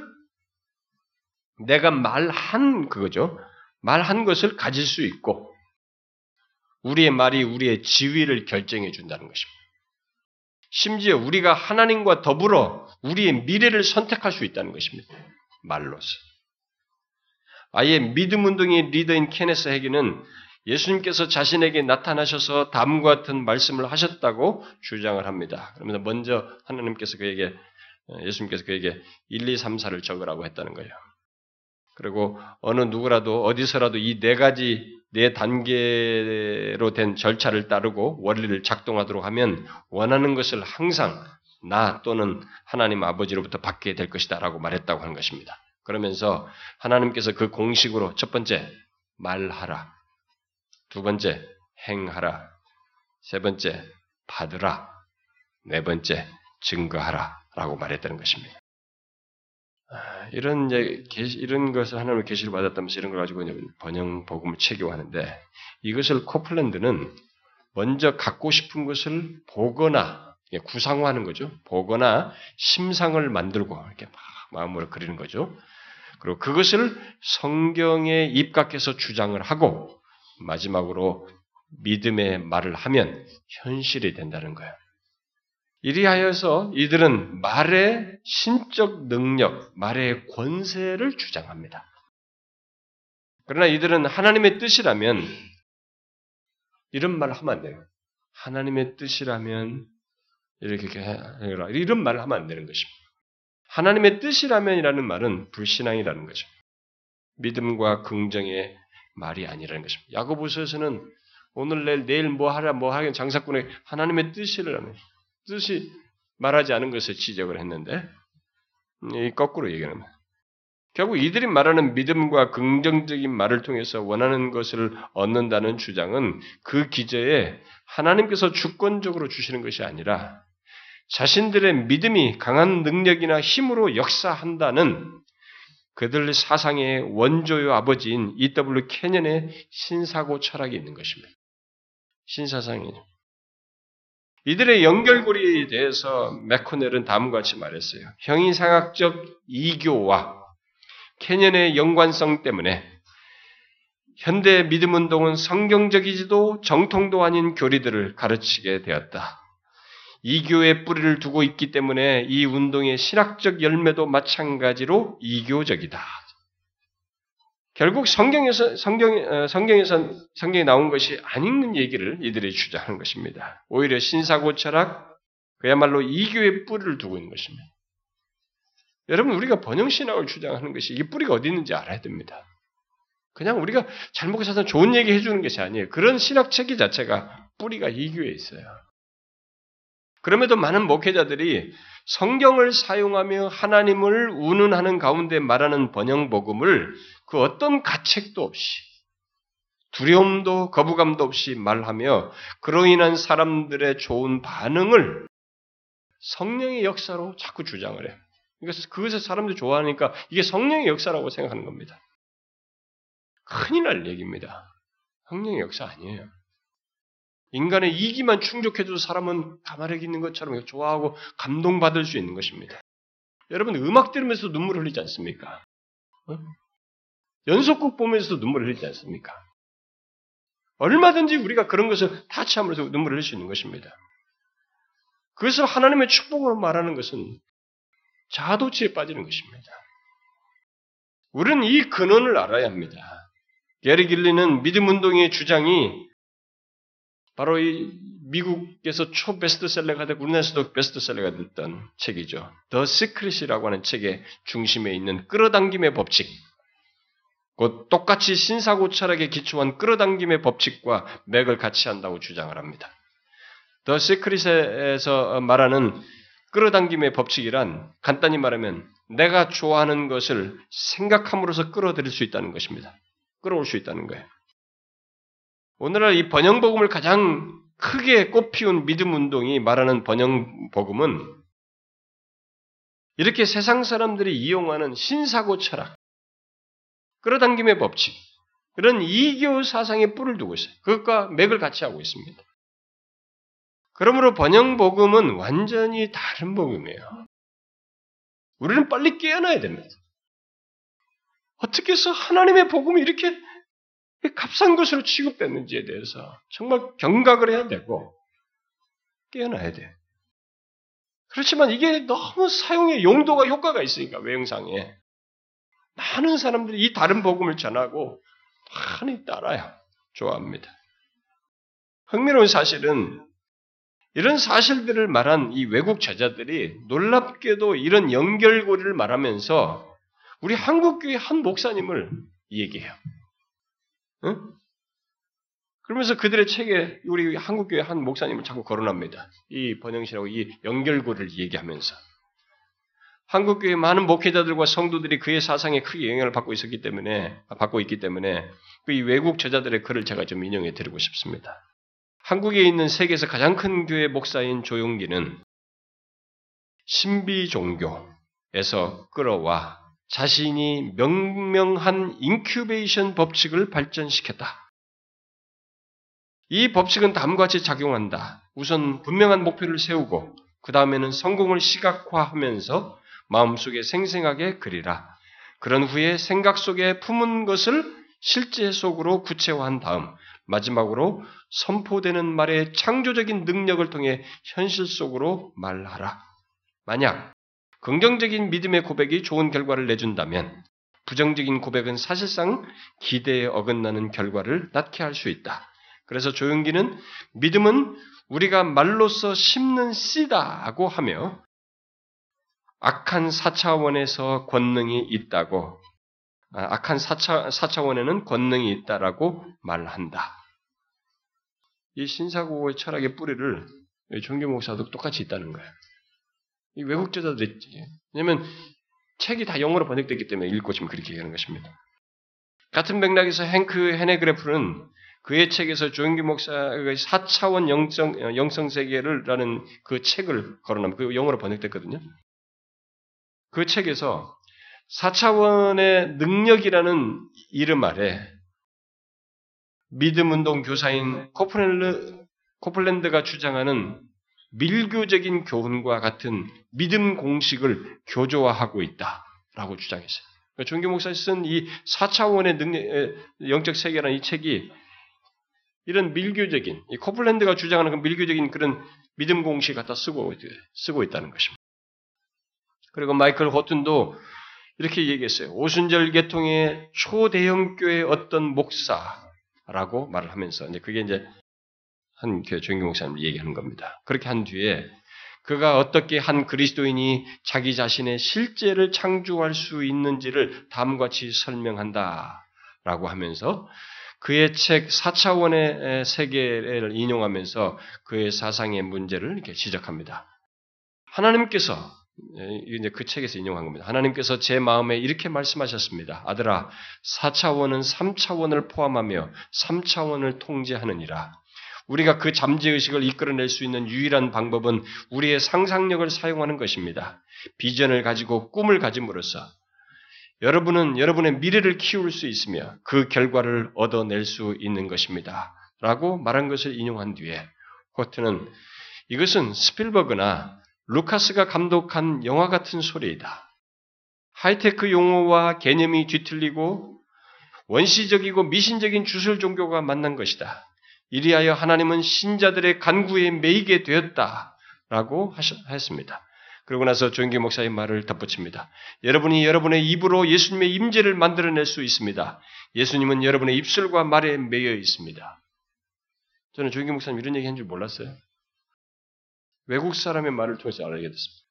내가 말한 그거죠. 말한 것을 가질 수 있고 우리의 말이 우리의 지위를 결정해 준다는 것입니다. 심지어 우리가 하나님과 더불어 우리의 미래를 선택할 수 있다는 것입니다. 말로서. 아예 믿음 운동의 리더인 케네스 헤기는 예수님께서 자신에게 나타나셔서 다음과 같은 말씀을 하셨다고 주장을 합니다. 그러면서 먼저 하나님께서 그에게 예수님께서 그에게 1, 2, 3, 4를 적으라고 했다는 거예요. 그리고 어느 누구라도 어디서라도 이 네 가지 네 단계로 된 절차를 따르고 원리를 작동하도록 하면 원하는 것을 항상 나 또는 하나님 아버지로부터 받게 될 것이다라고 말했다고 하는 것입니다. 그러면서 하나님께서 그 공식으로 첫 번째 말하라, 두 번째 행하라, 세 번째 받으라, 네 번째 증거하라라고 말했다는 것입니다. 이런 이제 이런 것을 하나님의 계시를 받았다면서 이런 걸 가지고 번영 복음을 체계하는데 이것을 코플랜드는 먼저 갖고 싶은 것을 보거나 구상화하는 거죠. 보거나 심상을 만들고 이렇게 막 마음으로 그리는 거죠. 그리고 그것을 성경에 입각해서 주장을 하고 마지막으로 믿음의 말을 하면 현실이 된다는 거예요. 이리하여서 이들은 말의 신적 능력, 말의 권세를 주장합니다. 그러나 이들은 하나님의 뜻이라면 이런 말을 하면 안 돼요. 하나님의 뜻이라면 이렇게 해라. 이런 말을 하면 안 되는 것입니다. 하나님의 뜻이라면이라는 말은 불신앙이라는 거죠. 믿음과 긍정의 말이 아니라는 것입니다. 야고보서에서는 오늘 내일 내일 뭐 하라 뭐 하긴 장사꾼의 하나님의 뜻이라면 뜻이 말하지 않은 것을 지적을 했는데 이 거꾸로 얘기하는 결국 이들이 말하는 믿음과 긍정적인 말을 통해서 원하는 것을 얻는다는 주장은 그 기저에 하나님께서 주권적으로 주시는 것이 아니라 자신들의 믿음이 강한 능력이나 힘으로 역사한다는 그들 사상의 원조요 아버지인 E.W. 캐년의 신사고 철학이 있는 것입니다. 신사상이죠. 이들의 연결고리에 대해서 맥코넬은 다음과 같이 말했어요. 형이상학적 이교와 캐년의 연관성 때문에 현대 믿음 운동은 성경적이지도 정통도 아닌 교리들을 가르치게 되었다. 이교의 뿌리를 두고 있기 때문에 이 운동의 신학적 열매도 마찬가지로 이교적이다. 결국 성경에서 성경 어, 성경에서 성경에 나온 것이 아닌 얘기를 이들이 주장하는 것입니다. 오히려 신사고 철학 그야말로 이교의 뿌리를 두고 있는 것입니다. 여러분 우리가 번영 신학을 주장하는 것이 이 뿌리가 어디 있는지 알아야 됩니다. 그냥 우리가 잘 먹고 사서 좋은 얘기 해주는 것이 아니에요. 그런 신학 체계 자체가 뿌리가 이교에 있어요. 그럼에도 많은 목회자들이 성경을 사용하며 하나님을 운운하는 가운데 말하는 번영 복음을 그 어떤 가책도 없이 두려움도 거부감도 없이 말하며 그로 인한 사람들의 좋은 반응을 성령의 역사로 자꾸 주장을 해요. 그러니까 그것을 사람들이 좋아하니까 이게 성령의 역사라고 생각하는 겁니다. 큰일 날 얘기입니다. 성령의 역사 아니에요. 인간의 이기만 충족해도 사람은 가만히 있는 것처럼 좋아하고 감동받을 수 있는 것입니다. 여러분 음악 들으면서 눈물 흘리지 않습니까? 어? 연속곡 보면서도 눈물 흘리지 않습니까? 얼마든지 우리가 그런 것을 터치함으로써 눈물을 흘릴 수 있는 것입니다. 그것을 하나님의 축복으로 말하는 것은 자아도취에 빠지는 것입니다. 우리는 이 근원을 알아야 합니다. 게리 길리는 믿음 운동의 주장이 바로 이 미국에서 초 베스트셀러가 되고 우리나라에서도 베스트셀러가 됐던 책이죠. The Secret이라고 하는 책의 중심에 있는 끌어당김의 법칙. 곧 똑같이 신사고 철학에 기초한 끌어당김의 법칙과 맥을 같이 한다고 주장을 합니다. 더 시크릿에서 말하는 끌어당김의 법칙이란 간단히 말하면 내가 좋아하는 것을 생각함으로써 끌어들일 수 있다는 것입니다. 끌어올 수 있다는 거예요. 오늘날 이 번영복음을 가장 크게 꽃피운 믿음 운동이 말하는 번영복음은 이렇게 세상 사람들이 이용하는 신사고 철학, 끌어당김의 법칙, 그런 이교 사상에 뿔을 두고 있어요. 그것과 맥을 같이 하고 있습니다. 그러므로 번영복음은 완전히 다른 복음이에요. 우리는 빨리 깨어나야 됩니다. 어떻게 해서 하나님의 복음이 이렇게 값싼 것으로 취급됐는지에 대해서 정말 경각을 해야 되고 깨어나야 돼. 그렇지만 이게 너무 사용의 용도가 효과가 있으니까 외형상에 많은 사람들이 이 다른 복음을 전하고 많이 따라요. 좋아합니다. 흥미로운 사실은 이런 사실들을 말한 이 외국 저자들이 놀랍게도 이런 연결고리를 말하면서 우리 한국교회 한 목사님을 얘기해요. 응? 그러면서 그들의 책에 우리 한국교회 한 목사님을 자꾸 거론합니다. 이 번영신학하고 이 연결고리를 얘기하면서. 한국교회 많은 목회자들과 성도들이 그의 사상에 크게 영향을 받고 있었기 때문에, 받고 있기 때문에, 그 이 외국 저자들의 글을 제가 좀 인용해 드리고 싶습니다. 한국에 있는 세계에서 가장 큰 교회 목사인 조용기는 신비 종교에서 끌어와 자신이 명명한 incubation 법칙을 발전시켰다. 이 법칙은 다음과 같이 작용한다. 우선 분명한 목표를 세우고 그 다음에는 성공을 시각화하면서 마음속에 생생하게 그리라. 그런 후에 생각 속에 품은 것을 실제 속으로 구체화한 다음 마지막으로 선포되는 말의 창조적인 능력을 통해 현실 속으로 말하라. 만약 긍정적인 믿음의 고백이 좋은 결과를 내준다면 부정적인 고백은 사실상 기대에 어긋나는 결과를 낳게 할 수 있다. 그래서 조용기는 믿음은 우리가 말로써 심는 씨다고 하며 악한 사차원에서 권능이 있다고 아, 악한 사차, 사차원에는 권능이 있다라고 말한다. 이 신사고의 철학의 뿌리를 종교 목사도 똑같이 있다는 거예요. 이 외국 저자들이 있지. 왜냐면 책이 다 영어로 번역됐기 때문에 읽고 지금 그렇게 얘기하는 것입니다. 같은 맥락에서 행크 헤네그래프는 그의 책에서 조영기 목사의 4차원 영성, 영성 세계를 라는 그 책을 거론하면 그 영어로 번역됐거든요. 그 책에서 4차원의 능력이라는 이름 아래 믿음 운동 교사인 코플랜드, 코플랜드가 주장하는 밀교적인 교훈과 같은 믿음 공식을 교조화하고 있다라고 주장했어요. 그러니까 종교 목사님 쓴이 4차원의 능력, 영적 세계라는 이 책이 이런 밀교적인, 이 코플랜드가 주장하는 그 밀교적인 그런 믿음 공식 갖다 쓰고, 쓰고 있다는 것입니다. 그리고 마이클 호튼도 이렇게 얘기했어요. 오순절 계통의 초대형 교회 어떤 목사라고 말을 하면서, 이제 그게 이제 한 교회 조영기 목사님 얘기하는 겁니다. 그렇게 한 뒤에 그가 어떻게 한 그리스도인이 자기 자신의 실제를 창조할 수 있는지를 다음과 같이 설명한다 라고 하면서 그의 책 4차원의 세계를 인용하면서 그의 사상의 문제를 이렇게 지적합니다. 하나님께서 이제 그 책에서 인용한 겁니다. 하나님께서 제 마음에 이렇게 말씀하셨습니다. 아들아, 4차원은 3차원을 포함하며 3차원을 통제하느니라. 우리가 그 잠재의식을 이끌어낼 수 있는 유일한 방법은 우리의 상상력을 사용하는 것입니다. 비전을 가지고 꿈을 가짐으로써 여러분은 여러분의 미래를 키울 수 있으며 그 결과를 얻어낼 수 있는 것입니다. 라고 말한 것을 인용한 뒤에 헌트는 이것은 스필버그나 루카스가 감독한 영화 같은 소리이다. 하이테크 용어와 개념이 뒤틀리고 원시적이고 미신적인 주술 종교가 만난 것이다. 이리하여 하나님은 신자들의 간구에 매이게 되었다. 라고 하셨습니다. 그러고 나서 조기 목사의 말을 덧붙입니다. 여러분이 여러분의 입으로 예수님의 임재를 만들어낼 수 있습니다. 예수님은 여러분의 입술과 말에 매여 있습니다. 저는 조기 목사님 이런 얘기 한 줄 몰랐어요. 외국 사람의 말을 통해서 알게 됐습니다.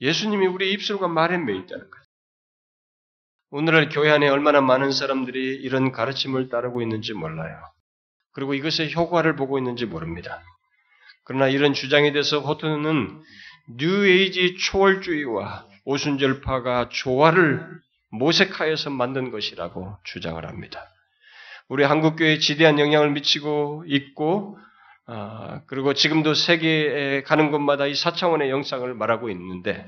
예수님이 우리 입술과 말에 매여 있다는 거예요. 오늘날 교회 안에 얼마나 많은 사람들이 이런 가르침을 따르고 있는지 몰라요. 그리고 이것의 효과를 보고 있는지 모릅니다. 그러나 이런 주장에 대해서 호트는 뉴에이지 초월주의와 오순절파가 조화를 모색하여서 만든 것이라고 주장을 합니다. 우리 한국교회에 지대한 영향을 미치고 있고, 아, 그리고 지금도 세계에 가는 곳마다 이 사차원의 영상을 말하고 있는데,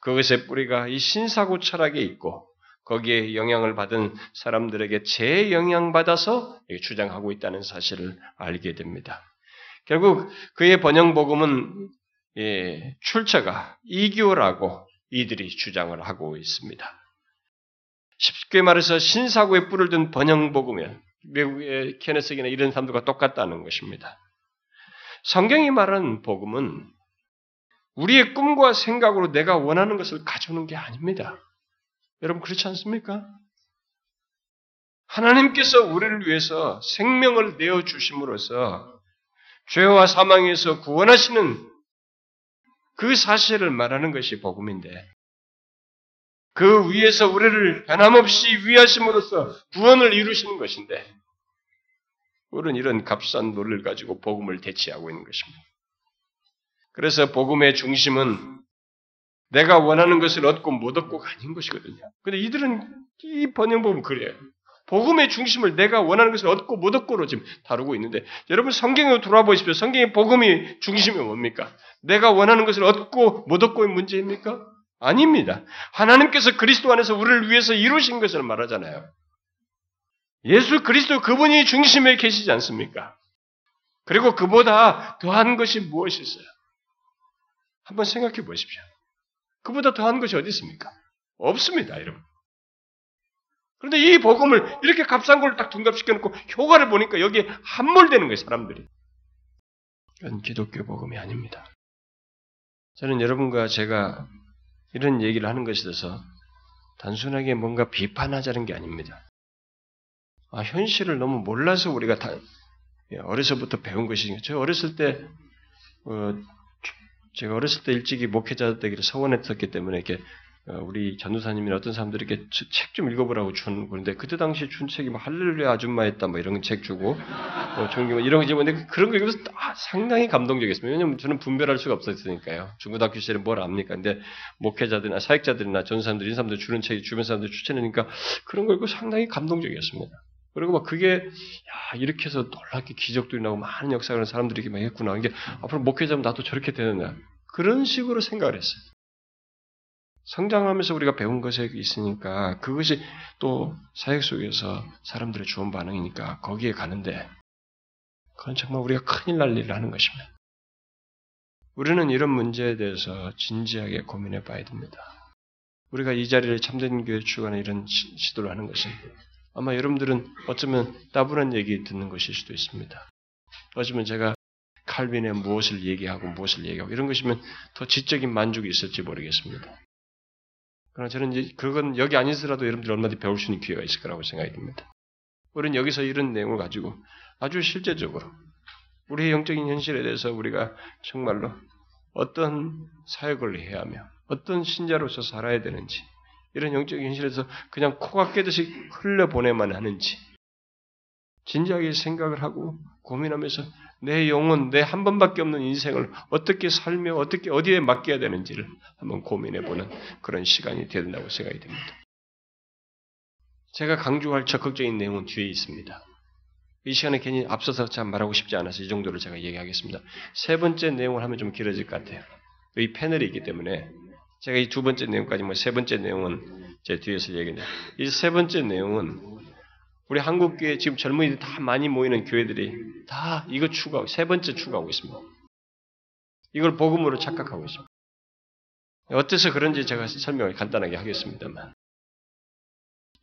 그것의 뿌리가 이 신사고 철학에 있고, 거기에 영향을 받은 사람들에게 재영향받아서 주장하고 있다는 사실을 알게 됩니다. 결국 그의 번영복음은 예, 출처가 이교라고 이들이 주장을 하고 있습니다. 쉽게 말해서 신사고에 뿔을 든 번영복음은 외국의 케네스기나 이런 사람들과 똑같다는 것입니다. 성경이 말하는 복음은 우리의 꿈과 생각으로 내가 원하는 것을 가져오는 게 아닙니다. 여러분 그렇지 않습니까? 하나님께서 우리를 위해서 생명을 내어 주심으로써 죄와 사망에서 구원하시는 그 사실을 말하는 것이 복음인데 그 위에서 우리를 변함없이 위하심으로써 구원을 이루시는 것인데 우리는 이런 값싼 논리를 가지고 복음을 대치하고 있는 것입니다. 그래서 복음의 중심은 내가 원하는 것을 얻고 못 얻고가 아닌 것이거든요. 근데 이들은 이 번역복음 그래요. 복음의 중심을 내가 원하는 것을 얻고 못 얻고로 지금 다루고 있는데 여러분 성경에 돌아 보십시오. 성경의 복음이 중심이 뭡니까? 내가 원하는 것을 얻고 못 얻고의 문제입니까? 아닙니다. 하나님께서 그리스도 안에서 우리를 위해서 이루신 것을 말하잖아요. 예수 그리스도 그분이 중심에 계시지 않습니까? 그리고 그보다 더한 것이 무엇이 있어요? 한번 생각해 보십시오. 그보다 더한 것이 어디 있습니까? 없습니다, 여러분. 그런데 이 복음을 이렇게 값싼 걸 딱 둔갑시켜 놓고 효과를 보니까 여기에 함몰되는 거예요, 사람들이. 이건 기독교 복음이 아닙니다. 저는 여러분과 제가 이런 얘기를 하는 것에 대해서 단순하게 뭔가 비판하자는 게 아닙니다. 아, 현실을 너무 몰라서 우리가 다 예, 어려서부터 배운 것이니까. 저 어렸을 때, 어, 제가 어렸을 때 일찍이 목회자 되기를 서원했었기 때문에 이렇게 어, 우리 전도사님이나 어떤 사람들에게 책 좀 읽어보라고 준 건데 그때 당시 준 책이 뭐 할렐루야 아줌마였다 뭐 이런 책 주고 뭐 종교 뭐 이런 거 근데 그런 거 읽으면서 아, 상당히 감동적이었습니다. 왜냐면 저는 분별할 수가 없었으니까요. 중고등학교 시절에 뭘 압니까? 근데 목회자들이나 사역자들이나 전사님들 이런 사람들 주는 책이 주변 사람들 추천하니까 그런 거 읽고 상당히 감동적이었습니다. 그리고 막 그게 야 이렇게 해서 놀랍게 기적도 일어나고 많은 역사를 하는 사람들이 막 했구나. 이게 앞으로 목회자면 나도 저렇게 되느냐 그런 식으로 생각을 했어요. 성장하면서 우리가 배운 것이 있으니까 그것이 또 사역 속에서 사람들의 좋은 반응이니까 거기에 가는데 그건 정말 우리가 큰일 날 일을 하는 것입니다. 우리는 이런 문제에 대해서 진지하게 고민해 봐야 됩니다. 우리가 이 자리를 참된 교회 주관에 이런 시도를 하는 것은 아마 여러분들은 어쩌면 따분한 얘기 듣는 것일 수도 있습니다. 어쩌면 제가 칼빈의 무엇을 얘기하고 무엇을 얘기하고 이런 것이면 더 지적인 만족이 있을지 모르겠습니다. 그러나 저는 이제 그건 여기 아니더라도 여러분들 얼마든지 배울 수 있는 기회가 있을 거라고 생각이 듭니다. 우리는 여기서 이런 내용을 가지고 아주 실제적으로 우리의 영적인 현실에 대해서 우리가 정말로 어떤 사역을 해야 하며 어떤 신자로서 살아야 되는지 이런 영적인 현실에서 그냥 코가 깨듯이 흘려보내만 하는지 진지하게 생각을 하고 고민하면서 내 영혼, 내 한 번밖에 없는 인생을 어떻게 살며 어떻게 어디에 맡겨야 되는지를 한번 고민해 보는 그런 시간이 된다고 생각이 됩니다. 제가 강조할 적극적인 내용은 뒤에 있습니다. 이 시간에 괜히 앞서서 참 말하고 싶지 않아서 이 정도를 제가 얘기하겠습니다. 세 번째 내용을 하면 좀 길어질 것 같아요. 이 패널이 있기 때문에 제가 이 두 번째 내용까지 뭐 세 번째 내용은 제 뒤에서 얘기해요. 이 세 번째 내용은 우리 한국 교회 지금 젊은이들 다 많이 모이는 교회들이 다 이거 추구하고 세 번째 추구하고 있습니다. 이걸 복음으로 착각하고 있습니다. 어때서 그런지 제가 설명을 간단하게 하겠습니다만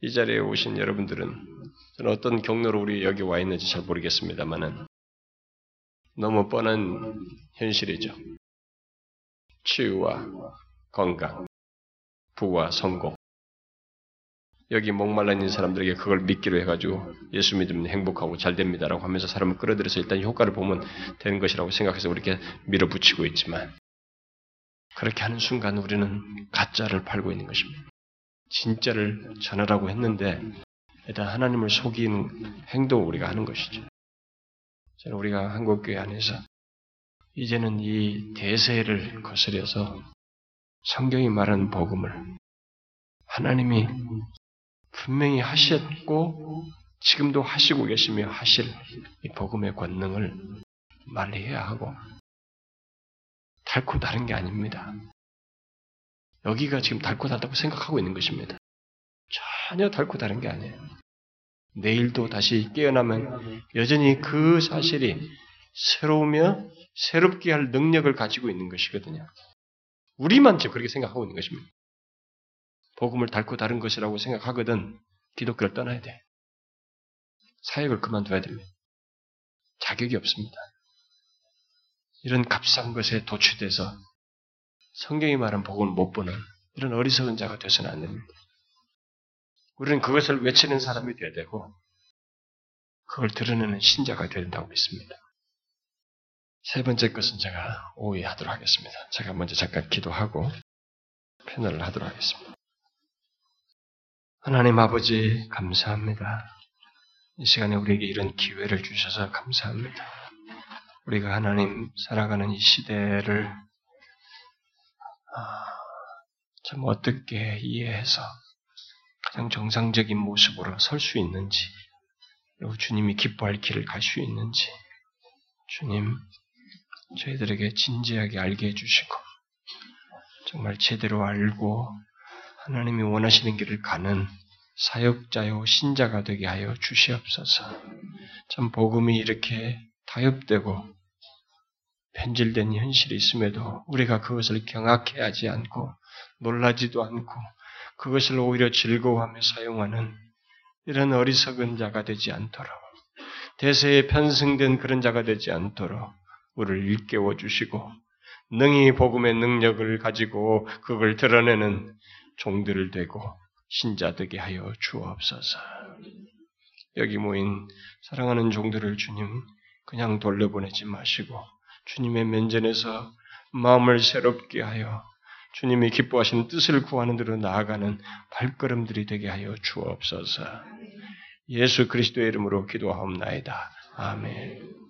이 자리에 오신 여러분들은 저는 어떤 경로로 우리 여기 와 있는지 잘 모르겠습니다만은 너무 뻔한 현실이죠. 치유와 건강, 부와 성공. 여기 목말라 있는 사람들에게 그걸 믿기로 해가지고 예수 믿으면 행복하고 잘 됩니다라고 하면서 사람을 끌어들여서 일단 효과를 보면 되는 것이라고 생각해서 우리게 밀어붙이고 있지만 그렇게 하는 순간 우리는 가짜를 팔고 있는 것입니다. 진짜를 전하라고 했는데 일단 하나님을 속이는 행동을 우리가 하는 것이죠. 저는 우리가 한국교회 안에서 이제는 이 대세를 거스려서 성경이 말하는 복음을 하나님이 분명히 하셨고 지금도 하시고 계시며 하실 이 복음의 권능을 말해야 하고 달고 다른 게 아닙니다. 여기가 지금 달고 다르다고 생각하고 있는 것입니다. 전혀 달고 다른 게 아니에요. 내일도 다시 깨어나면 여전히 그 사실이 새로우며 새롭게 할 능력을 가지고 있는 것이거든요. 우리만 지금 그렇게 생각하고 있는 것입니다. 복음을 닳고 다른 것이라고 생각하거든 기독교를 떠나야 돼. 사역을 그만둬야 됩니다. 자격이 없습니다. 이런 값싼 것에 도취돼서 성경이 말한 복음을 못 보는 이런 어리석은 자가 되서는 안 됩니다. 우리는 그것을 외치는 사람이 되어야 되고 그걸 드러내는 신자가 된다고 믿습니다. 세 번째 것은 제가 오해하도록 하겠습니다. 제가 먼저 잠깐 기도하고 패널을 하도록 하겠습니다. 하나님 아버지 감사합니다. 이 시간에 우리에게 이런 기회를 주셔서 감사합니다. 우리가 하나님 살아가는 이 시대를 아, 참 어떻게 이해해서 가장 정상적인 모습으로 설 수 있는지, 그리고 주님이 기뻐할 길을 갈 수 있는지, 주님, 저희들에게 진지하게 알게 해주시고, 정말 제대로 알고, 하나님이 원하시는 길을 가는 사역자요, 신자가 되게 하여 주시옵소서. 참, 복음이 이렇게 타협되고, 변질된 현실이 있음에도 우리가 그것을 경악해하지 않고 놀라지도 않고 그것을 오히려 즐거워하며 사용하는 이런 어리석은 자가 되지 않도록 대세에 편승된 그런 자가 되지 않도록 우리를 일깨워 주시고 능히 복음의 능력을 가지고 그걸 드러내는 종들을 되고 신자 되게 하여 주옵소서. 여기 모인 사랑하는 종들을 주님 그냥 돌려보내지 마시고 주님의 면전에서 마음을 새롭게 하여 주님이 기뻐하시는 뜻을 구하는 대로 나아가는 발걸음들이 되게 하여 주옵소서. 예수 그리스도의 이름으로 기도하옵나이다. 아멘.